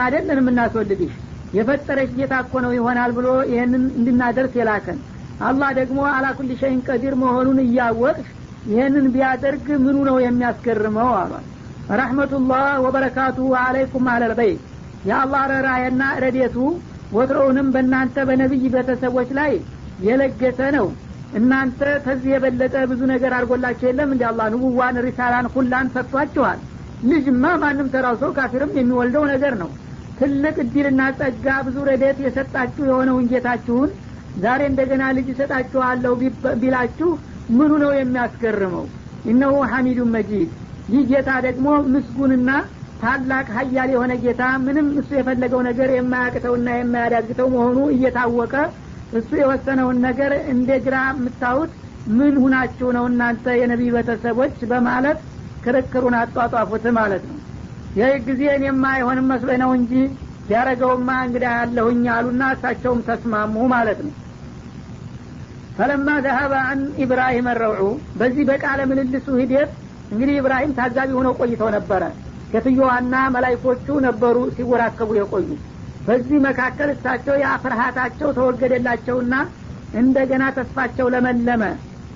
አደለን የምናስወልድሽ። የፈጠረች ጌታ እኮ ነው ይሆናል ብሎ ይህንን እንድናደርስ የላከን። አላህ ደግሞ አላኩል ሸይን ቀዲር መሆኑን እያወቅሽ ይህንን ቢያደርግ ምኑ ነው የሚያስገርመው አሏል። ረሕመቱላህ ወበረካቱ አለይኩም አለልበይት የአላህ ረራየና ረዴቱ ወትሮውንም በእናንተ በነቢይ ቤተሰቦች ላይ የለገሰ ነው እናንተ ከዚህ የበለጠ ብዙ ነገር አድርጎላቸው የለም? እንዲ አላህ ንቡዋን ሪሳላን ሁላን ሰጥቷችኋል ልጅማ ማንም ተራው ሰው ካፊርም የሚወልደው ነገር ነው። ትልቅ እድልና ጸጋ ብዙ ረዴት የሰጣችሁ የሆነውን ጌታችሁን ዛሬ እንደገና ልጅ እሰጣችኋለሁ ቢላችሁ ምኑ ነው የሚያስገርመው? እነሁ ሐሚዱን መጂድ። ይህ ጌታ ደግሞ ምስጉንና ታላቅ ሀያል የሆነ ጌታ ምንም እሱ የፈለገው ነገር የማያቅተውና የማያዳግተው መሆኑ እየታወቀ እሱ የወሰነውን ነገር እንደ ግራ የምታዩት ምን ሁናችሁ ነው እናንተ የነቢይ ቤተሰቦች በማለት ክርክሩን አጧጧፉት ማለት ነው። ይህ ጊዜ እኔማ አይሆንም መስሎ ነው እንጂ ቢያረገውማ እንግዳ ያለሁኝ አሉና እሳቸውም ተስማሙ ማለት ነው። ፈለማ ዘሀበ አን ኢብራሂም ረውዑ በዚህ በቃለ ምልልሱ ሂደት እንግዲህ ኢብራሂም ታዛቢ ሆነው ቆይተው ነበረ። ሴትዮዋና መላይኮቹ ነበሩ ሲወራከቡ የቆዩ በዚህ መካከል እሳቸው ያ ፍርሃታቸው ተወገደላቸውና እንደገና ተስፋቸው ለመለመ።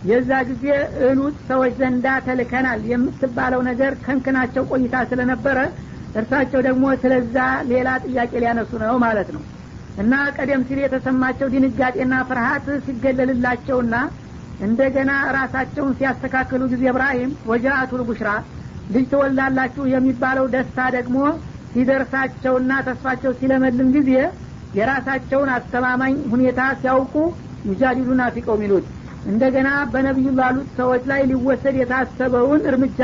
የዛ ጊዜ እሉት ሰዎች ዘንዳ ተልከናል የምትባለው ነገር ከንክናቸው ቆይታ ስለነበረ እርሳቸው ደግሞ ስለዛ ሌላ ጥያቄ ሊያነሱ ነው ማለት ነው። እና ቀደም ሲል የተሰማቸው ድንጋጤና ፍርሀት ሲገለልላቸውና እንደገና ራሳቸውን ሲያስተካክሉ ጊዜ እብራሂም ወጃአቱል ቡሽራ ልጅ ትወልዳላችሁ የሚባለው ደስታ ደግሞ ሲደርሳቸውና ተስፋቸው ሲለመልም ጊዜ የራሳቸውን አስተማማኝ ሁኔታ ሲያውቁ ሙጃዲሉና ፊቀው ሚሉት። እንደገና በነቢዩ ላሉት ሰዎች ላይ ሊወሰድ የታሰበውን እርምጃ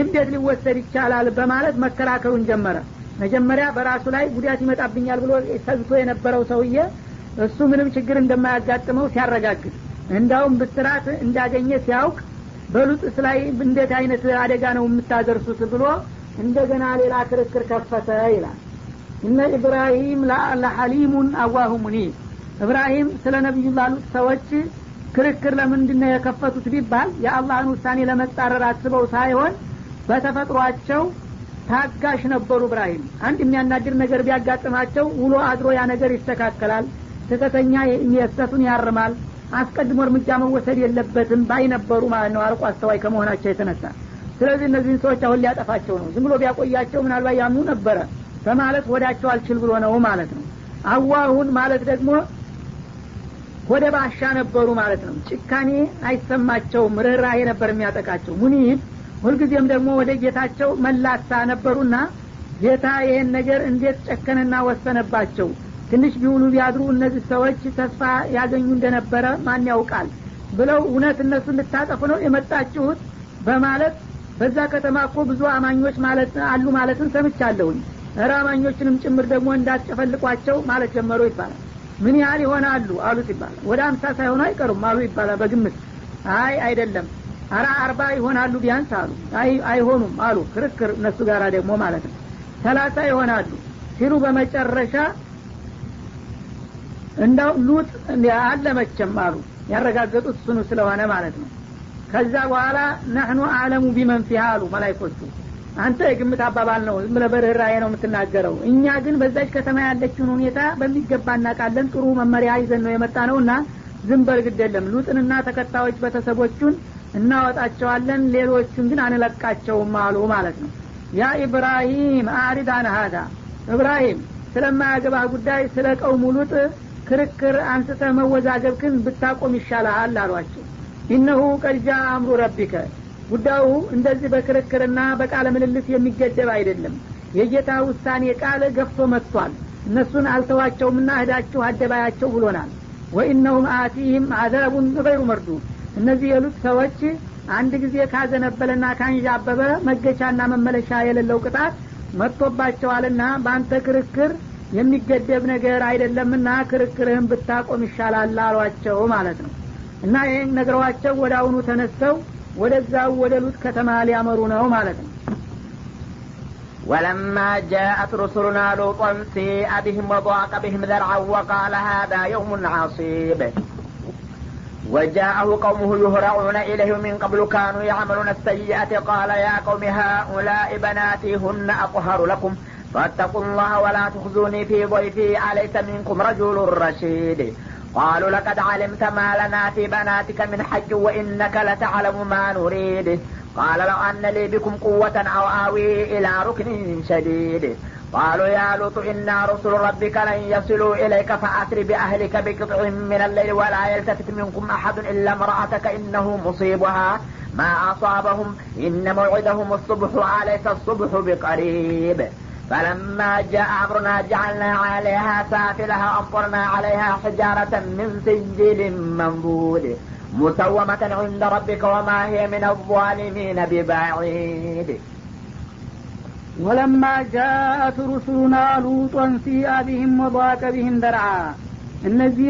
እንዴት ሊወሰድ ይቻላል በማለት መከራከሩን ጀመረ። መጀመሪያ በራሱ ላይ ጉዳት ይመጣብኛል ብሎ ሰግቶ የነበረው ሰውዬ እሱ ምንም ችግር እንደማያጋጥመው ሲያረጋግጥ እንዳውም ብስራት እንዳገኘ ሲያውቅ በሉጥስ ላይ እንዴት አይነት አደጋ ነው የምታደርሱት ብሎ እንደገና ሌላ ክርክር ከፈተ ይላል። እነ ኢብራሂም ለሐሊሙን አዋሁ ሙኒብ እብራሂም ስለ ነቢዩ ላሉት ሰዎች ክርክር ለምንድን ነው የከፈቱት ቢባል የአላህን ውሳኔ ለመጻረር አስበው ሳይሆን በተፈጥሯቸው ታጋሽ ነበሩ እብራሂም አንድ የሚያናድር ነገር ቢያጋጥማቸው ውሎ አድሮ ያ ነገር ይስተካከላል ስህተተኛ የስተቱን ያርማል አስቀድሞ እርምጃ መወሰድ የለበትም ባይነበሩ ማለት ነው። አርቆ አስተዋይ ከመሆናቸው የተነሳ ስለዚህ እነዚህን ሰዎች አሁን ሊያጠፋቸው ነው። ዝም ብሎ ቢያቆያቸው ምናልባት ያምኑ ነበረ። በማለት ወዳቸው አልችል ብሎ ነው ማለት ነው። አዋሁን ማለት ደግሞ ወደ ባሻ ነበሩ ማለት ነው። ጭካኔ አይሰማቸውም ርኅራሄ ነበር የሚያጠቃቸው። ሙኒብ ሁልጊዜም ደግሞ ወደ ጌታቸው መላሳ ነበሩና ጌታ ይህን ነገር እንዴት ጨከነና ወሰነባቸው? ትንሽ ቢውሉ ቢያድሩ እነዚህ ሰዎች ተስፋ ያገኙ እንደነበረ ማን ያውቃል? ብለው እውነት እነሱ እንድታጠፉ ነው የመጣችሁት በማለት በዛ ከተማ እኮ ብዙ አማኞች ማለት አሉ ማለትን ሰምቻለሁኝ። እረ አማኞችንም ጭምር ደግሞ እንዳትጨፈልቋቸው ማለት ጀመሩ ይባላል። ምን ያህል ይሆናሉ አሉት ይባላል ወደ አምሳ ሳይሆኑ አይቀሩም አሉ ይባላል በግምት። አይ አይደለም። አራ አርባ ይሆናሉ ቢያንስ አሉ። አይ አይሆኑም አሉ ክርክር እነሱ ጋር ደግሞ ማለት ነው። ሰላሳ ይሆናሉ ሲሉ በመጨረሻ እንዳው ሉጥ አለመቸም አሉ። ያረጋገጡት እሱኑ ስለሆነ ማለት ነው ከዛ በኋላ ነህኑ አለሙ ቢመን አሉ መላይኮቹ። አንተ የግምት አባባል ነው ዝም በርኅራዬ ነው የምትናገረው። እኛ ግን በዛች ከተማ ያለችውን ሁኔታ በሚገባ እናውቃለን። ጥሩ መመሪያ ይዘን ነው የመጣ ነው እና ዝም በል ግድ የለም። ሉጥንና ተከታዮች ቤተሰቦቹን እናወጣቸዋለን ሌሎቹን ግን አንለቃቸውም አሉ ማለት ነው። ያ ኢብራሂም አሪድ አን ሀዳ እብራሂም ስለማያገባ ጉዳይ ስለ ቀውሙ ሉጥ ክርክር አንስተ መወዛገብክን ብታቆም ይሻልሃል አሏቸው ኢነሁ ቀድጃ አምሩ ረቢከ። ጉዳዩ እንደዚህ በክርክርና በቃለ ምልልስ የሚገደብ አይደለም። የጌታ ውሳኔ ቃል ገፍቶ መጥቷል። እነሱን አልተዋቸውምና እህዳችሁ አደባያቸው ብሎናል። ወኢነሁም አቲህም አዛቡን ገይሩ መርዱ። እነዚህ የሉት ሰዎች አንድ ጊዜ ካዘነበለና ካንዣበበ መገቻና መመለሻ የሌለው ቅጣት መጥቶባቸዋልና በአንተ ክርክር የሚገደብ ነገር አይደለምና ክርክርህን ብታቆም ይሻላል አሏቸው ማለት ነው እና ይህን ነግረዋቸው ወደ አሁኑ ተነስተው ወደዛው ወደ ሉጥ ከተማ ሊያመሩ ነው ማለት ነው ولما جاءت رسلنا لوطا سيء بهم وضاق بهم ذرعا وقال هذا يوم عصيب وجاءه قومه يهرعون إليه من قبل كانوا يعملون السيئة قال يا قوم هؤلاء بناتي هن أطهر لكم فاتقوا الله ولا تخزوني في ضيفي أليس منكم رجل رشيد قالوا لقد علمت ما لنا في بناتك من حج وإنك لتعلم ما نريد. قال لو أن لي بكم قوة أو آوي إلى ركن شديد. قالوا يا لوط إنا رسل ربك لن يصلوا إليك فأسر بأهلك بقطع من الليل ولا يلتفت منكم أحد إلا امرأتك إنه مصيبها. ما أصابهم إن موعدهم الصبح أليس الصبح بقريب. فلما جاء أمرنا جعلنا عليها سافلها أمطرنا عليها حجارة من سجيل منضود مسومة عند ربك وما هي من الظالمين ببعيد ولما جاءت رسلنا لوطا سيء بهم وضاق بهم درعا እነዚህ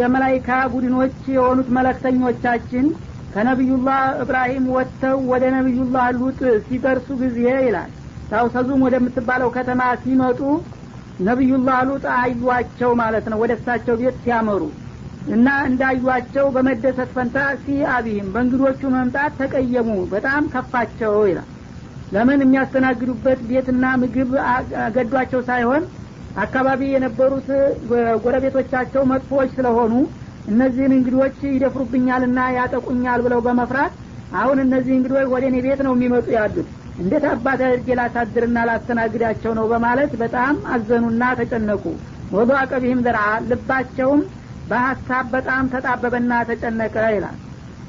የመላይካ ቡድኖች የሆኑት መለክተኞቻችን ከነቢዩላህ እብራሂም ወጥተው ወደ ነቢዩላህ ሉጥ ሲደርሱ ጊዜ ይላል ታውሰዙም ወደምትባለው ከተማ ሲመጡ ነቢዩላህ ሉጥ አዩቸው ማለት ነው። ወደ እሳቸው ቤት ሲያመሩ እና እንዳዩቸው በመደሰት ፈንታ ሲአቢህም በእንግዶቹ መምጣት ተቀየሙ። በጣም ከፋቸው ይላል። ለምን የሚያስተናግዱበት ቤትና ምግብ ገዷቸው ሳይሆን አካባቢ የነበሩት ጎረቤቶቻቸው መጥፎዎች ስለሆኑ እነዚህን እንግዶች ይደፍሩብኛልና ያጠቁኛል ብለው በመፍራት አሁን እነዚህ እንግዶች ወደ እኔ ቤት ነው የሚመጡ ያሉት እንዴት አባት አድርጌ ላሳድርና ላስተናግዳቸው ነው በማለት በጣም አዘኑና ተጨነቁ። ወዶ አቀቢህም ዘርአ ልባቸውም በሀሳብ በጣም ተጣበበና ተጨነቀ ይላል።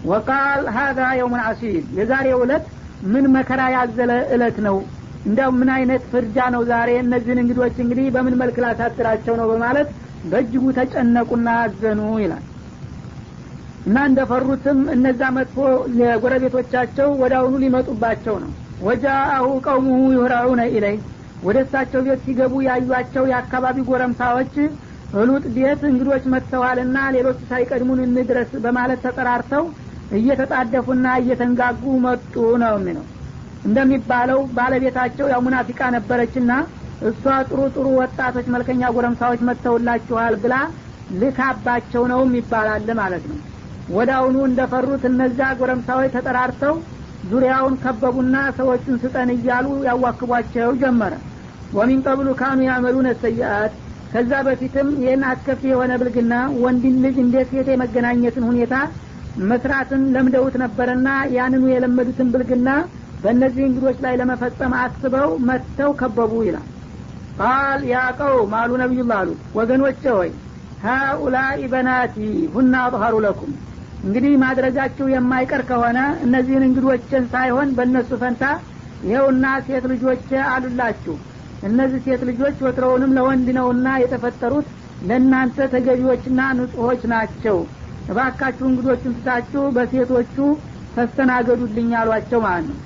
ወቃል ሀዛ የውምን አሲል የዛሬው እለት ምን መከራ ያዘለ እለት ነው? እንዲያው ምን አይነት ፍርጃ ነው ዛሬ? እነዚህን እንግዶች እንግዲህ በምን መልክ ላሳድራቸው ነው? በማለት በእጅጉ ተጨነቁና አዘኑ ይላል። እና እንደፈሩትም እነዛ መጥፎ የጎረቤቶቻቸው አሁኑ ሊመጡባቸው ነው ወጃአሁ ቀውሙሁ ዩህራዑነ ኢለይ ወደ እሳቸው ቤት ሲገቡ ያዩቸው የአካባቢ ጎረምሳዎች ሉጥ ቤት እንግዶች መጥተዋልና ሌሎች ሳይቀድሙን እንድረስ በማለት ተጠራርተው እየተጣደፉና እየተንጋጉ መጡ ነው የሚለው። እንደሚባለው ባለቤታቸው ያው ሙናፊቃ ነበረችና እሷ ጥሩ ጥሩ ወጣቶች መልከኛ ጎረምሳዎች መጥተውላችኋል ብላ ልካባቸው ነውም ይባላል ማለት ነው። አሁኑ እንደፈሩት እነዚያ ጎረምሳዎች ተጠራርተው ዙሪያውን ከበቡና ሰዎቹን ስጠን እያሉ ያዋክቧቸው ጀመረ። ወሚን ቀብሉ ካኑ ያመሉነ ሰይአት። ከዛ በፊትም ይህን አስከፊ የሆነ ብልግና ወንድን ልጅ እንደ ሴት የመገናኘትን ሁኔታ መስራትን ለምደውት ነበረና ያንኑ የለመዱትን ብልግና በእነዚህ እንግዶች ላይ ለመፈጸም አስበው መጥተው ከበቡ ይላል። ቃል ያ ቀውም አሉ ነቢዩላህ አሉት። ወገኖቼ ሆይ ሀኡላኢ በናቲ ሁና አጥሀሩ ለኩም እንግዲህ ማድረጋችሁ የማይቀር ከሆነ እነዚህን እንግዶችን ሳይሆን በእነሱ ፈንታ ይኸውና ሴት ልጆች አሉላችሁ። እነዚህ ሴት ልጆች ወትሮውንም ለወንድ ነውና የተፈጠሩት ለእናንተ ተገቢዎችና ንጹሆች ናቸው። እባካችሁ እንግዶቹን ትታችሁ በሴቶቹ ተስተናገዱልኝ አሏቸው ማለት ነው።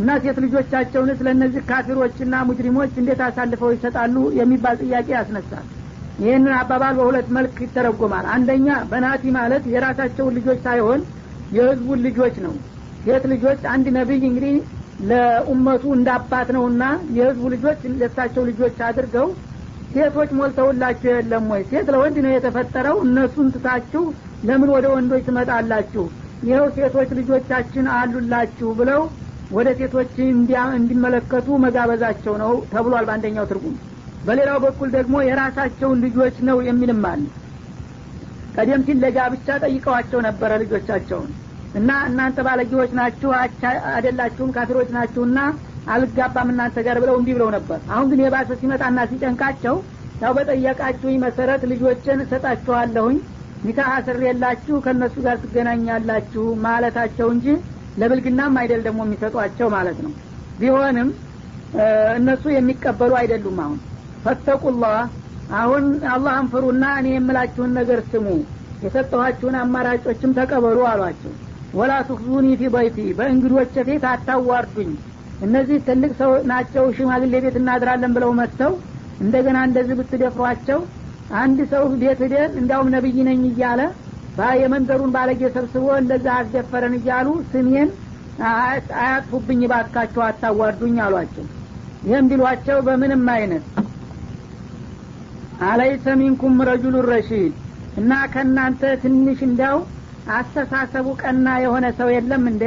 እና ሴት ልጆቻቸውንስ ለእነዚህ ካፊሮችና ሙጅሪሞች እንዴት አሳልፈው ይሰጣሉ? የሚባል ጥያቄ ያስነሳል ይህንን አባባል በሁለት መልክ ይተረጎማል። አንደኛ በናቲ ማለት የራሳቸውን ልጆች ሳይሆን የህዝቡን ልጆች ነው። ሴት ልጆች አንድ ነቢይ እንግዲህ ለኡመቱ እንዳባት ነውና የህዝቡ ልጆች ለሳቸው ልጆች አድርገው ሴቶች ሞልተውላችሁ የለም ወይ? ሴት ለወንድ ነው የተፈጠረው። እነሱን ትታችሁ ለምን ወደ ወንዶች ትመጣላችሁ? ይኸው ሴቶች ልጆቻችን አሉላችሁ ብለው ወደ ሴቶች እንዲመለከቱ መጋበዛቸው ነው ተብሏል በአንደኛው ትርጉም በሌላው በኩል ደግሞ የራሳቸውን ልጆች ነው የሚልም አለ። ቀደም ሲል ለጋብቻ ጠይቀዋቸው ነበረ ልጆቻቸውን። እና እናንተ ባለጌዎች ናችሁ አደላችሁም ካፊሮች ናችሁና አልጋባም እናንተ ጋር ብለው እንዲህ ብለው ነበር። አሁን ግን የባሰ ሲመጣና ሲጨንቃቸው ያው በጠየቃችሁኝ መሰረት ልጆችን እሰጣችኋለሁኝ ኒካህ አስሬላችሁ ከእነሱ ጋር ትገናኛላችሁ ማለታቸው እንጂ ለብልግናም አይደል ደግሞ የሚሰጧቸው ማለት ነው። ቢሆንም እነሱ የሚቀበሉ አይደሉም አሁን ፈተቁላህ አሁን አላህን ፍሩና እኔ የምላችሁን ነገር ስሙ። የሰጠኋችሁን አማራጮችም ተቀበሉ አሏቸው። ወላ ቱክዙኒ ፊ በይቲ በእንግዶች ፊት አታዋርዱኝ። እነዚህ ትልቅ ሰው ናቸው ሽማግሌ ቤት እናድራለን ብለው መጥተው እንደገና እንደዚህ ብትደፍሯቸው አንድ ሰው ቤት ሂደን እንዲያውም ነብይ ነኝ እያለ የመንደሩን ባለጌ ሰብስቦ እንደዛ አስደፈረን እያሉ ስሜን አያጥፉብኝ ባካቸው አታዋርዱኝ አሏቸው። ይህም ቢሏቸው በምንም አይነት አለይሰ ሚንኩም ረጁሉ ረሺድ። እና ከእናንተ ትንሽ እንዲያው አስተሳሰቡ ቀና የሆነ ሰው የለም እንዴ?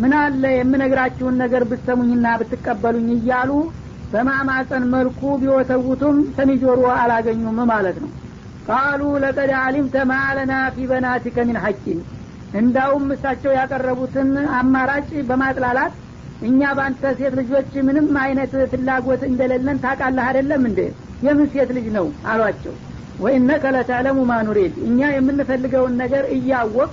ምን አለ የምነግራችሁን ነገር ብሰሙኝና ብትቀበሉኝ እያሉ በማማፀን መልኩ ቢወተውቱም ሰሚ ጆሮ አላገኙም ማለት ነው። ቃሉ ለቀድ አሊምተ ማለና ፊ በናቲከ ሚን ሐቂን። እንዳውም እሳቸው ያቀረቡትን አማራጭ በማጥላላት እኛ በአንተ ሴት ልጆች ምንም አይነት ፍላጎት እንደሌለን ታቃለህ አይደለም እንዴ የምን ሴት ልጅ ነው አሏቸው። ወኢነከ ለተዕለሙ ማኑሬድ እኛ የምንፈልገውን ነገር እያወቅ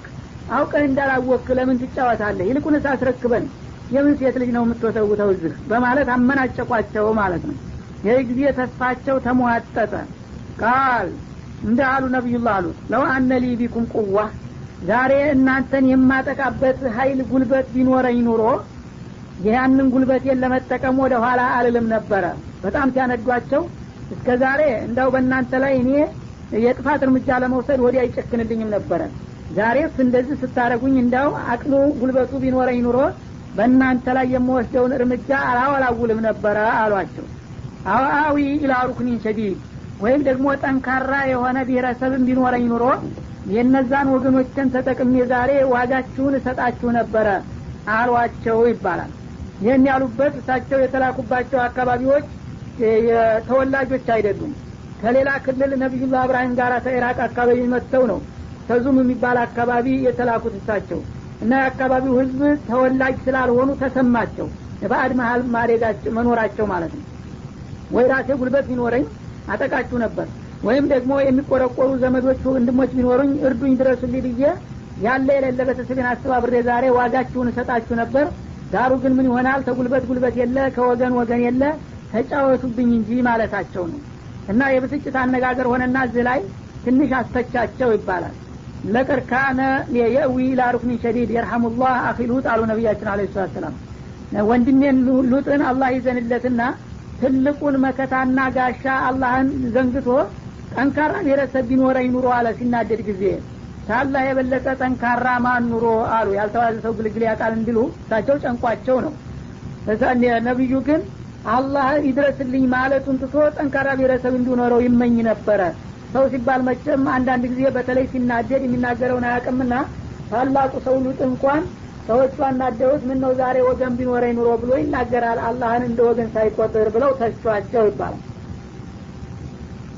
አውቀህ እንዳላወቅ ለምን ትጫወታለህ? ይልቁንስ አስረክበን የምን ሴት ልጅ ነው የምትወተውተው እዚህ? በማለት አመናጨቋቸው ማለት ነው። ይህ ጊዜ ተስፋቸው ተሟጠጠ። ቃል እንደ አሉ ነቢዩላህ አሉት ለው አነ ቢኩም ቁዋ ዛሬ እናንተን የማጠቃበት ሀይል ጉልበት ቢኖረኝ ኑሮ ያንን ጉልበቴን ለመጠቀም ወደ ኋላ አልልም ነበረ። በጣም ሲያነዷቸው እስከ ዛሬ እንዳው በእናንተ ላይ እኔ የጥፋት እርምጃ ለመውሰድ ወዲያ አይጨክንልኝም ነበረ። ዛሬስ እንደዚህ ስታደረጉኝ እንዳው አቅሙ ጉልበቱ ቢኖረኝ ኑሮ በእናንተ ላይ የምወስደውን እርምጃ አላወላውልም ነበረ አሏቸው። አዊ ኢላ ሸዲድ ወይም ደግሞ ጠንካራ የሆነ ብሔረሰብን ቢኖረኝ ኑሮ የነዛን ወገኖችን ተጠቅሜ ዛሬ ዋጋችሁን እሰጣችሁ ነበረ አሏቸው ይባላል። ይህን ያሉበት እሳቸው የተላኩባቸው አካባቢዎች ተወላጆች አይደሉም። ከሌላ ክልል ነቢዩላህ እብራሂም ጋር ከኢራቅ አካባቢ መጥተው ነው ተዙም የሚባል አካባቢ የተላኩት እሳቸው እና የአካባቢው ህዝብ ተወላጅ ስላልሆኑ ተሰማቸው። በአድ መሀል ማደጋቸው መኖራቸው ማለት ነው። ወይ ራሴ ጉልበት ቢኖረኝ አጠቃችሁ ነበር ወይም ደግሞ የሚቆረቆሩ ዘመዶች ወንድሞች ቢኖሩኝ እርዱኝ ድረሱልኝ ብዬ ያለ የሌለ ቤተሰቤን አስተባብሬ ዛሬ ዋጋችሁን እሰጣችሁ ነበር። ዳሩ ግን ምን ይሆናል? ተጉልበት ጉልበት የለ ከወገን ወገን የለ ተጫወቱብኝ እንጂ ማለታቸው ነው። እና የብስጭት አነጋገር ሆነና እዚህ ላይ ትንሽ አስተቻቸው ይባላል። ለቀድ ካነ የእዊ ላሩክኒን ሸዲድ የርሐሙላህ አኺ ሉጥ አሉ ነቢያችን አለ ሰላት ሰላም ወንድሜን ሉጥን አላህ ይዘንለትና ትልቁን መከታና ጋሻ አላህን ዘንግቶ ጠንካራ ብሔረሰብ ቢኖረኝ ኑሮ አለ ሲናደድ ጊዜ ታላህ የበለጠ ጠንካራ ማን ኑሮ አሉ። ያልተዋዘ ሰው ግልግል ያጣል እንዲሉ እሳቸው ጨንቋቸው ነው። ነቢዩ ግን አላህ ይድረስልኝ ማለቱን ትቶ ጠንካራ ብሔረሰብ እንዲኖረው ይመኝ ነበረ። ሰው ሲባል መቼም አንዳንድ ጊዜ በተለይ ሲናደድ የሚናገረውን አያውቅምና ታላቁ ሰው ሉጥ እንኳን ሰዎቹ አናደውት ምን ነው ዛሬ ወገን ቢኖረኝ ኑሮ ብሎ ይናገራል። አላህን እንደ ወገን ሳይቆጥር ብለው ተቿቸው ይባላል።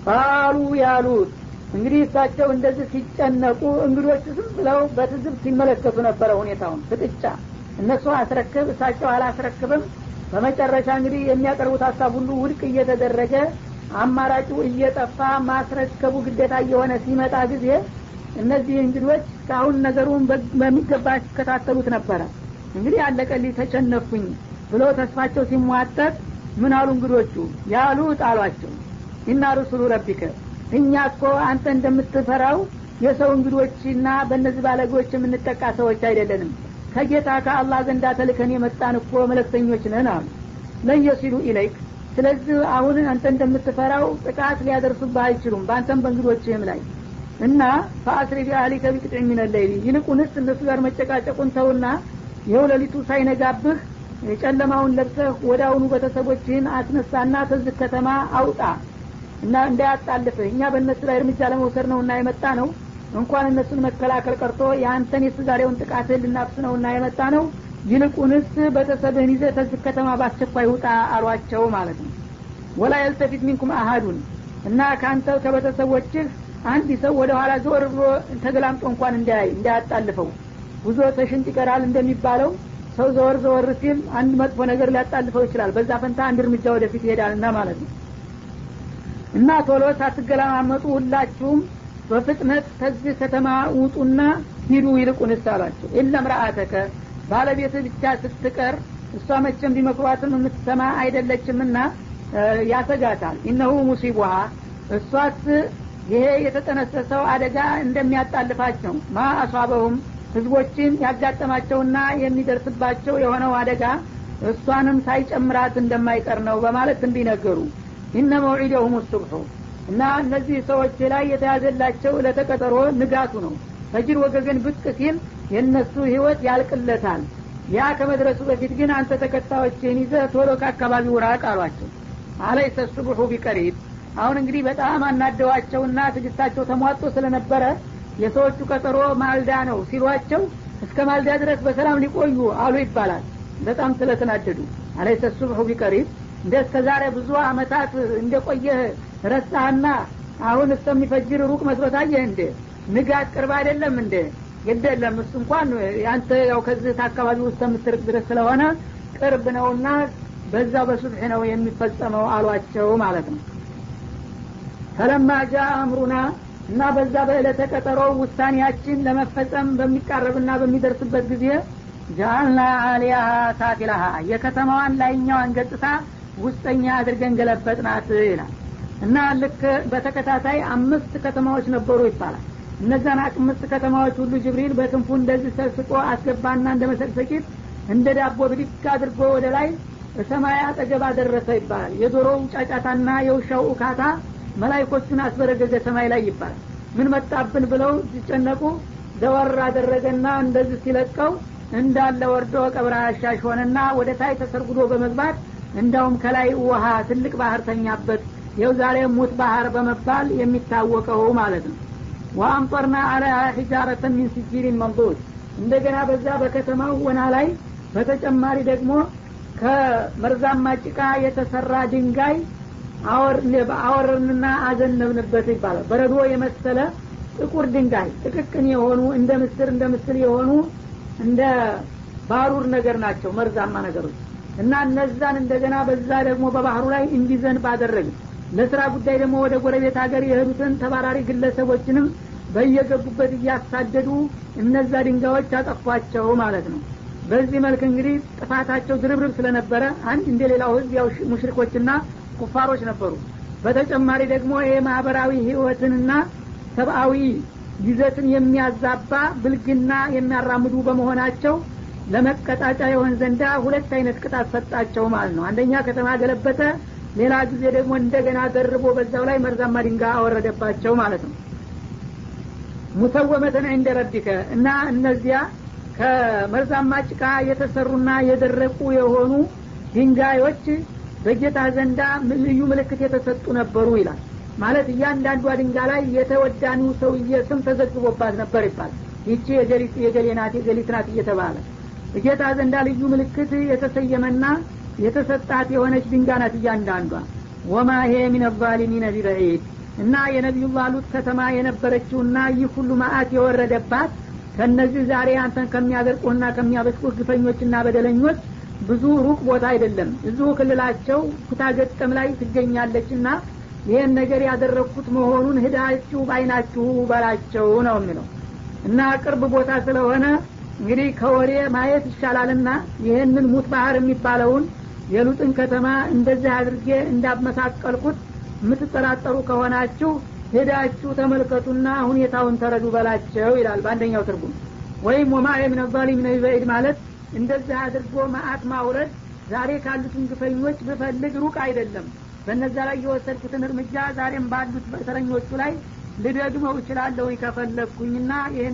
ቃሉ ያሉት እንግዲህ እሳቸው እንደዚህ ሲጨነቁ እንግዶች ዝም ብለው በትዝብ ሲመለከቱ ነበረ ሁኔታውን። ፍጥጫ እነሱ አስረክብ እሳቸው አላስረክብም በመጨረሻ እንግዲህ የሚያቀርቡት ሀሳብ ሁሉ ውድቅ እየተደረገ አማራጩ እየጠፋ ማስረከቡ ግዴታ እየሆነ ሲመጣ ጊዜ እነዚህ እንግዶች እስካሁን ነገሩን በሚገባ ሲከታተሉት ነበረ። እንግዲህ አለቀልኝ ተጨነፍኩኝ ብለው ተስፋቸው ሲሟጠጥ ምን አሉ እንግዶቹ? ያሉት አሏቸው ኢና ሩሱሉ ረቢከ እኛ እኮ አንተ እንደምትፈራው የሰው እንግዶችና በእነዚህ ባለጎች የምንጠቃ ሰዎች አይደለንም ከጌታ ከአላህ ዘንዳ ተልከን የመጣን እኮ መልክተኞች ነን። አሉ لن يصلوا إليك። ስለዚህ አሁን አንተ እንደምትፈራው ጥቃት ሊያደርሱብህ አይችሉም በአንተም በእንግዶችህም ላይ። እና فأسر بأهلك بقطع من الليل። ይልቁንስ እነሱ ጋር መጨቃጨቁን ተውና ይኸው ሌሊቱ ሳይነጋብህ ጨለማውን ለብሰህ ወደ አሁኑ ቤተሰቦችህን አስነሳና ከዚህ ከተማ አውጣ። እና እንዳያጣልፍህ። እኛ በእነሱ ላይ እርምጃ ለመውሰድ ነው እና የመጣ ነው እንኳን እነሱን መከላከል ቀርቶ የአንተን የስዛሬውን ጥቃትህን ልናፍስ ነው እና የመጣ ነው። ይልቁንስ ቤተሰብህን ይዘህ ተዝህ ከተማ በአስቸኳይ ውጣ አሏቸው ማለት ነው። ወላ የልተፊት ሚንኩም አሀዱን እና ከአንተ ከቤተሰቦችህ አንድ ሰው ወደ ኋላ ዘወር ብሎ ተገላምጦ እንኳን እንዳያይ እንዳያጣልፈው። ጉዞ ተሽንጥ ይቀራል እንደሚባለው ሰው ዘወር ዘወር ሲል አንድ መጥፎ ነገር ሊያጣልፈው ይችላል። በዛ ፈንታ አንድ እርምጃ ወደፊት ይሄዳልና ማለት ነው። እና ቶሎ ሳትገለማመጡ ሁላችሁም በፍጥነት ከዚህ ከተማ ውጡና ሂዱ ይልቁንስ አሏቸው ኢለም ረአተከ ባለቤት ብቻ ስትቀር እሷ መቼም ቢመክሯትም የምትሰማ አይደለችምና ያሰጋታል። ኢነሁ ሙሲቡሃ እሷስ ይሄ የተጠነሰሰው አደጋ እንደሚያጣልፋቸው ማ አሷበሁም ህዝቦችን ያጋጠማቸውና የሚደርስባቸው የሆነው አደጋ እሷንም ሳይጨምራት እንደማይቀር ነው በማለት እንዲነገሩ ኢነ መውዒደሁም ሱብሑ እና እነዚህ ሰዎች ላይ የተያዘላቸው ለተቀጠሮ ንጋቱ ነው። ፈጅር ወገገን ብቅ ሲል የእነሱ ህይወት ያልቅለታል። ያ ከመድረሱ በፊት ግን አንተ ተከታዮችን ይዘህ ቶሎ ከአካባቢው ራቅ አሏቸው። አለይሰ ሱቡሑ ቢቀሪብ። አሁን እንግዲህ በጣም አናደዋቸውና ትግስታቸው ተሟጦ ስለነበረ የሰዎቹ ቀጠሮ ማልዳ ነው ሲሏቸው እስከ ማልዳ ድረስ በሰላም ሊቆዩ አሉ ይባላል። በጣም ስለተናደዱ። አለይሰ ሱብሑ ቢቀሪብ። እንደ እስከ ዛሬ ብዙ አመታት እንደቆየህ ረሳህና አሁን እስከሚፈጅር ሩቅ መስሎታየህ እንዴ? ንጋት ቅርብ አይደለም እንዴ? የደለም እሱ እንኳን ያንተ ያው ከዚህ አካባቢ ውስጥ የምትርቅ ድረስ ስለሆነ ቅርብ ነውና በዛ በሱብሕ ነው የሚፈጸመው አሏቸው ማለት ነው። ፈለማ ጃ አምሩና እና በዛ በዕለተ ቀጠሮ ውሳኔያችን ለመፈጸም በሚቃረብና በሚደርስበት ጊዜ ጃአልና አሊያሃ ሳፊላሃ የከተማዋን ላይኛዋን ገጽታ ውስጠኛ አድርገን ገለበጥናት ይላል እና ልክ በተከታታይ አምስት ከተማዎች ነበሩ ይባላል። እነዛን አምስት ከተማዎች ሁሉ ጅብሪል በክንፉ እንደዚህ ሰብስቆ አስገባና እንደ መሰቅሰቂት እንደ ዳቦ ብድግ አድርጎ ወደ ላይ ሰማይ አጠገብ አደረሰ ይባላል። የዶሮው ጫጫታና የውሻው እካታ መላይኮቹን አስበረገገ ሰማይ ላይ ይባላል። ምን መጣብን ብለው ሲጨነቁ ዘወር አደረገና እንደዚህ ሲለቀው እንዳለ ወርዶ ቀብረ አሻሽ ሆነና ወደ ታይ ተሰርጉዶ በመግባት እንዳውም ከላይ ውሃ ትልቅ ባህር ተኛበት የው ሙት ባህር በመባል የሚታወቀው ማለት ነው። ወአምጠርና አላ ሒጃረተን ሚን ሲጂሪን መንዱድ እንደገና በዛ በከተማው ወና ላይ በተጨማሪ ደግሞ ከመርዛማ ጭቃ የተሰራ ድንጋይ አወርንና አዘነብንበት ይባላል። በረዶ የመሰለ ጥቁር ድንጋይ ጥቅቅን የሆኑ እንደ ምስር እንደ ምስል የሆኑ እንደ ባሩር ነገር ናቸው መርዛማ ነገሮች። እና እነዛን እንደገና በዛ ደግሞ በባህሩ ላይ እንዲዘንብ አደረግን ለስራ ጉዳይ ደግሞ ወደ ጎረቤት ሀገር የሄዱትን ተባራሪ ግለሰቦችንም በየገቡበት እያሳደዱ እነዛ ድንጋዮች አጠፏቸው ማለት ነው። በዚህ መልክ እንግዲህ ጥፋታቸው ድርብርብ ስለነበረ አንድ እንደ ሌላው ህዝብ ያው ሙሽሪኮችና ኩፋሮች ነበሩ። በተጨማሪ ደግሞ ይሄ ማህበራዊ ህይወትንና ሰብአዊ ይዘትን የሚያዛባ ብልግና የሚያራምዱ በመሆናቸው ለመቀጣጫ የሆን ዘንዳ ሁለት አይነት ቅጣት ሰጣቸው ማለት ነው። አንደኛ ከተማ ገለበተ ሌላ ጊዜ ደግሞ እንደገና ደርቦ በዛው ላይ መርዛማ ድንጋይ አወረደባቸው ማለት ነው። ሙሰወመተን እንደ እና እነዚያ ከመርዛማ ጭቃ የተሰሩና የደረቁ የሆኑ ድንጋዮች በጌታ ዘንዳ ልዩ ምልክት የተሰጡ ነበሩ ይላል። ማለት እያንዳንዷ ድንጋይ ላይ የተወዳኒው ሰውዬ ስም ተዘግቦባት ነበር ይባላል ይቺ የገሌ ናት የገሊት እየተባለ ጌታ ዘንዳ ልዩ ምልክት የተሰየመና የተሰጣት የሆነች ድንጋይ ናት እያንዳንዷ። ወማ ሄ ሚን ዛሊሚነ ቢበዒድ። እና የነቢዩላህ ሉጥ ከተማ የነበረችውና ይህ ሁሉ ማአት የወረደባት ከነዚህ ዛሬ አንተን ከሚያደርቁህና ከሚያበስቁህ ግፈኞችና በደለኞች ብዙ ሩቅ ቦታ አይደለም። እዚሁ ክልላቸው ኩታገጠም ላይ ትገኛለችና ይህን ነገር ያደረግኩት መሆኑን ህዳችሁ ባይናችሁ በላቸው ነው የሚለው። እና ቅርብ ቦታ ስለሆነ እንግዲህ ከወሬ ማየት ይሻላልና ይህንን ሙት ባህር የሚባለውን የሉጥን ከተማ እንደዚህ አድርጌ እንዳመሳቀልኩት የምትጠራጠሩ ከሆናችሁ ሄዳችሁ ተመልከቱና ሁኔታውን ተረዱ በላቸው ይላል በአንደኛው ትርጉም። ወይም ወማ የምን ዛሊሚነ ማለት እንደዚህ አድርጎ ማአት ማውረድ ዛሬ ካሉትን ግፈኞች ብፈልግ ሩቅ አይደለም። በነዛ ላይ የወሰድኩትን እርምጃ ዛሬም ባሉት በእስረኞቹ ላይ ልደግመው እችላለሁ ከፈለግኩኝና ይህን